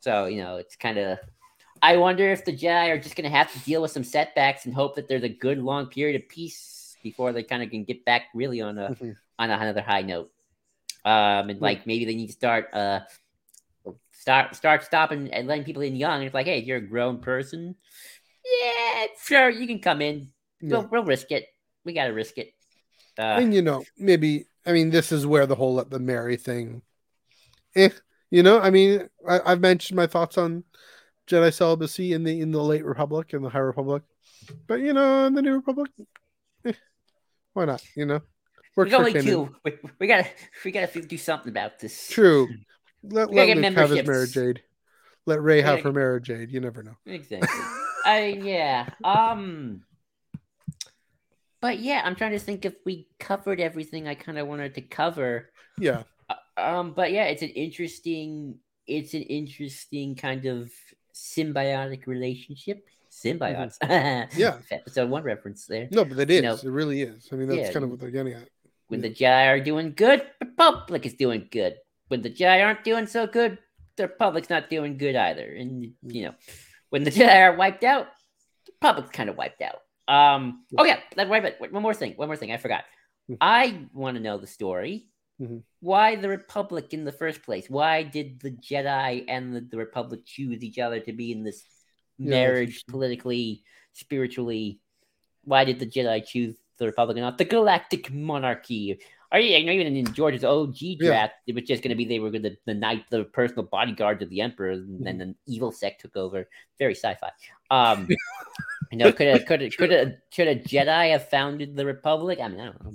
So you know, it's kind of. I wonder if the Jedi are just going to have to deal with some setbacks and hope that there's a good long period of peace before they kind of can get back really on a Mhm. on another high note. Um, and Yeah. like maybe they need to start uh start start stopping and letting people in young. It's like, hey, you're a grown person, yeah, sure, you can come in. Yeah. We'll, we'll risk it. We got to risk it. Uh, and you know, maybe I mean, this is where the whole let the marry thing. Eh, you know, I mean, I, I've mentioned my thoughts on Jedi celibacy in the in the late Republic and the High Republic, but you know, in the New Republic, eh, why not? You know, Works there's only two. We, we gotta we gotta do something about this. True. Let, let get Luke have his Mara Jade. Let Rey have her Mara Jade. You never know. Exactly. I yeah. Um but yeah, I'm trying to think if we covered everything I kind of wanted to cover. Yeah. Um but yeah, it's an interesting it's an interesting kind of symbiotic relationship. Symbiotes. Mm-hmm. Yeah. Episode 1 reference there. No, but it is. know, it really is. I mean, that's yeah, kind of what they're getting at. When the Jedi are doing good, the Republic is doing good. When the Jedi aren't doing so good, the Republic's not doing good either. And you know, when the Jedi are wiped out, the Republic's kind of wiped out. Um. Oh yeah. That, wait, wait, one more thing. One more thing. I forgot. Mhm. I want to know the story. Mhm. Why the Republic in the first place? Why did the Jedi and the, the Republic choose each other to be in this Yeah, marriage, politically, spiritually? Why did the Jedi choose the Republic and not the Galactic Monarchy? Are you, know even in George's OG Yeah. draft, it was just going to be they were going to the knight, the personal bodyguards of the Emperor, and then Mm-hmm. an evil sect took over. Very sci-fi. Um, you know, could a could a, could a could a Jedi have founded the Republic? I mean, I don't know.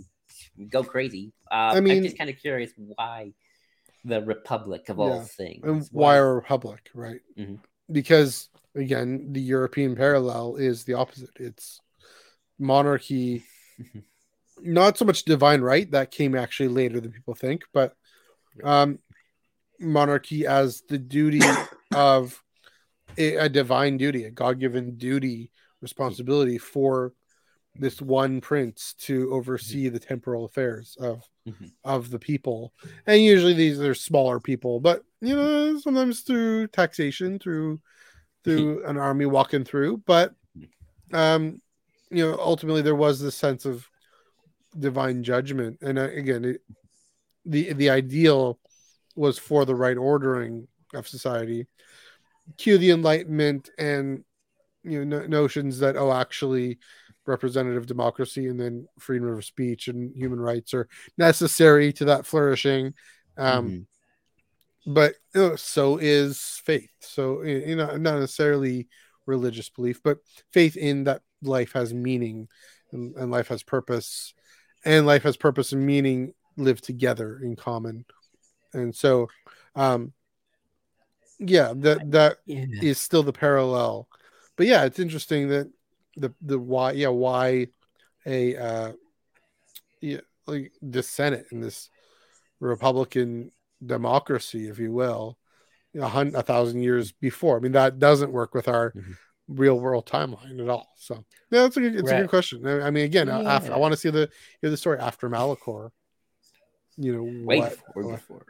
Go crazy. Uh, I mean- I'm just kind of curious why. the republic of all Yeah. things. and why a republic, right? Mhm. Because again, the European parallel is the opposite. It's monarchy. not so much divine right that came actually later than people think, but um, monarchy as the duty of a, a divine duty, a God-given duty, responsibility for this one prince to oversee the temporal affairs of Mhm. of the people. And usually these are smaller people but you know sometimes through taxation through through an army walking through but um you know ultimately there was this sense of divine judgment. And again it, the the ideal was for the right ordering of society. Cue the enlightenment and you know no- notions that oh actually representative democracy and then freedom of speech and human rights are necessary to that flourishing. Um Mhm. but you know, so is faith. So you know not necessarily religious belief but faith in that life has meaning and, and life has purpose and life has purpose and meaning live together in common and so um yeah that that Yeah. is still the parallel but yeah it's interesting that the the why yeah why a uh yeah like the senate in this republican democracy if you will a hundred a thousand years before i mean that doesn't work with our Mhm. Real world timeline at all so yeah it's a good, it's a good question i mean again uh, after i want to see the hear the story after malachor you know Way what, before, what- before.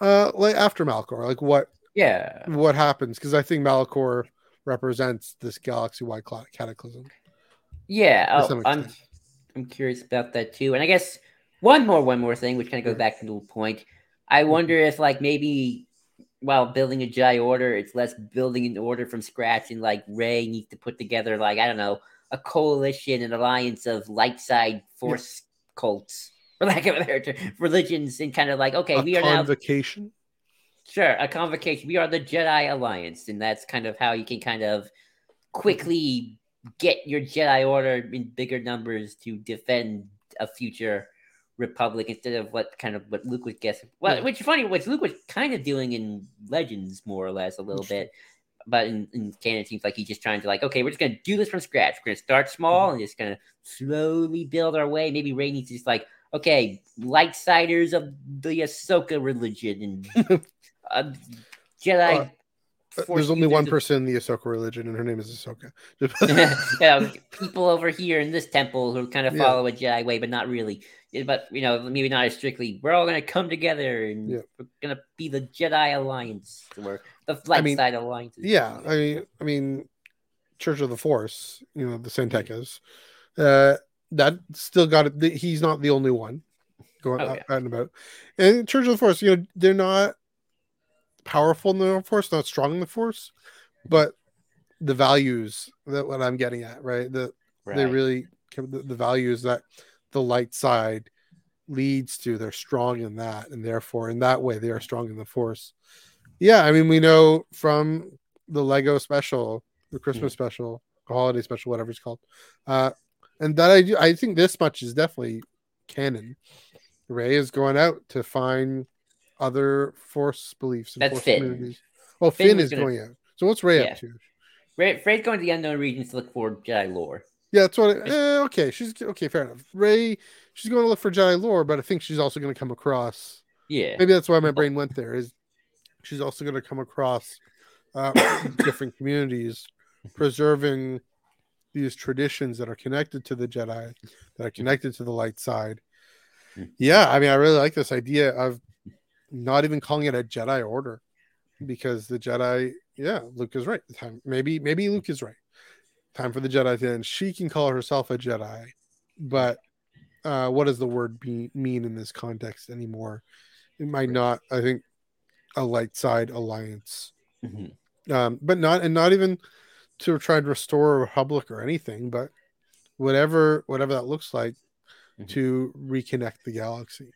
uh like after malachor like what Yeah. what happens because I think Malachor represents this galaxy wide cataclysm. Yeah. Oh, I'm. I'm curious about that too. And I guess one more one more thing, which kind of goes Yeah. back to the point. I wonder if like maybe while building a Jedi Order, it's less building an order from scratch, and like Rey needs to put together like I don't know a coalition, an alliance of light side force cults, for lack of a better term, religions, and kind of like okay, a we are now convocation. Sure, a convocation. We are the Jedi Alliance, and that's kind of how you can kind of quickly get your Jedi Order in bigger numbers to defend a future Republic instead of what kind of what Luke was guessing. Well, Yeah. which is funny, what Luke was kind of doing in Legends, more or less, a little bit. But in, in canon, it seems like he's just trying to like, okay, we're just gonna do this from scratch. We're gonna start small and just gonna slowly build our way. Maybe Rey needs to just like, okay, light siders of the Ahsoka religion and uh, Jedi. Force There's only one users person in the Ahsoka religion, and her name is Ahsoka. yeah, people over here in this temple who kind of Yeah. follow a Jedi way, but not really. But you know, maybe not as strictly. We're all gonna come together and Yeah. we're gonna be the Jedi Alliance or the light mean, side alliance. yeah, I mean, I mean, Church of the Force, you know, the Sentekas, uh, that still got it. He's not the only one going Oh, out, yeah. out and about. And Church of the Force, you know, they're not powerful in the Force, not strong in the Force, but the values that what I'm getting at, right? The they really the, the values that the light side leads to they're strong in that and therefore in that way they are strong in the force. Yeah i mean we know from the lego special the christmas special holiday special whatever it's called uh and that i do i think this much is definitely canon. Rey is going out to find other force beliefs and That's force Finn. communities oh Finn finn, is gonna- going out so what's rey Yeah. up to Rey, Frey's going to the unknown regions to look for Jedi lore. Yeah, that's what. I, eh, okay, she's okay. Fair enough. Rey, she's going to look for Jedi lore, but I think she's also going to come across. Yeah. Maybe that's why my brain went there. Is she's also going to come across uh, different communities, preserving these traditions that are connected to the Jedi, that are connected to the light side. Yeah, I mean, I really like this idea of not even calling it a Jedi Order, because the Jedi. Yeah, Luke is right. Time maybe maybe Luke is right time for the Jedi to end. She can call herself a Jedi, but uh, what does the word be, mean in this context anymore? It might not. I think a light side alliance, Mhm. um, but not and not even to try and restore a republic or anything, but whatever whatever that looks like Mhm. to reconnect the galaxy.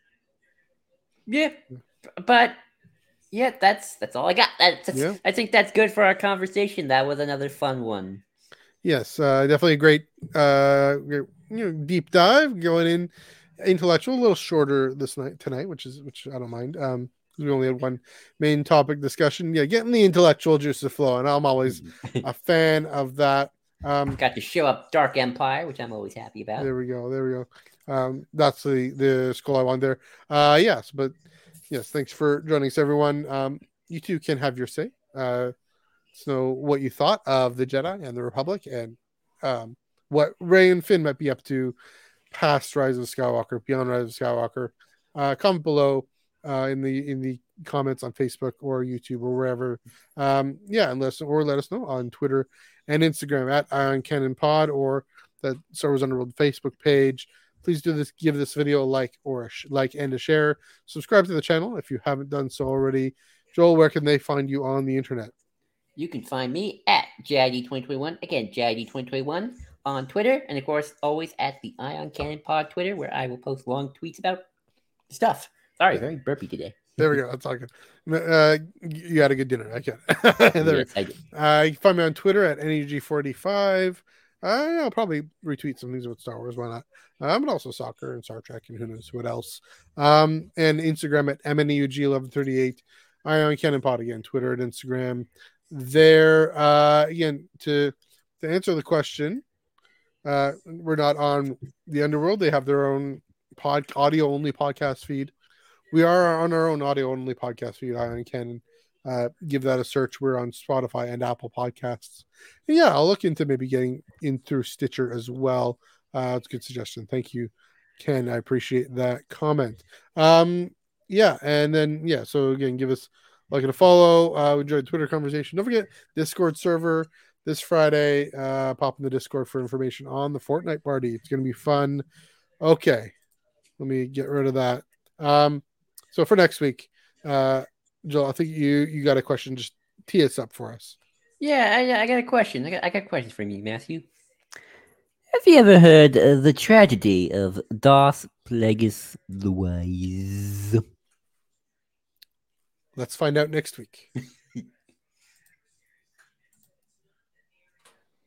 Yeah, but yeah, that's that's all I got. That's, that's- Yeah. I think that's good for our conversation. That was another fun one. Yes, uh, definitely a great, uh, you know, deep dive going in intellectual, a little shorter this night tonight, which is which I don't mind. Um, we only had one main topic discussion. Yeah, getting the intellectual juices flowing. I'm always a fan of that. Um, Got to show up Dark Empire, which I'm always happy about. there we go. There we go. Um, that's the the school I want there. Uh, yes, but yes, thanks for joining us, everyone. Um, you two can have your say. Uh, so what you thought of the Jedi and the Republic, and um, what Rey and Finn might be up to past Rise of Skywalker, beyond Rise of Skywalker. Uh, comment below uh, in the in the comments on Facebook or YouTube or wherever. Um, yeah, and or let us know on Twitter and Instagram at Eye on Canon Pod or the Star Wars Underworld Facebook page. Please do this. Give this video a like or a sh- like and a share. Subscribe to the channel if you haven't done so already. Joel, where can they find you on the internet? You can find me at JID2021. Again, JID2021 on Twitter. And of course, always at the Eye on Canon Pod Twitter, where I will post long tweets about stuff. Sorry, very burpy today. There we go. That's all good. Uh, you had a good dinner. I get it. there Yes, I did. Uh, you can find me on Twitter at NEG45. Uh, I'll probably retweet some things about Star Wars. Why not? Um, but also soccer and Star Trek and who knows what else. Um, and Instagram at MNEUG1138. I Eye on Canon Pod again. Twitter and Instagram. There uh, again to to answer the question. Uh, we're not on the Underworld. They have their own pod audio only podcast feed. We are on our own audio only podcast feed. Eye on Canon uh, give that a search. We're on Spotify and Apple Podcasts. And yeah, I'll look into maybe getting in through Stitcher as well. Uh, it's a good suggestion. Thank you, Ken. I appreciate that comment. Um, yeah, and then yeah, so again, give us like and a follow. Uh, we the Twitter conversation. Don't forget Discord server this Friday. Uh, pop in the Discord for information on the Fortnite party. It's gonna be fun. Okay, let me get rid of that. Um, so for next week, uh, Joel, I think you you got a question. Just tee us up for us. Yeah, I, I got a question. I got, I got questions from you, Matthew. Have you ever heard uh, the tragedy of Darth Plagueis the Wise? Let's find out next week.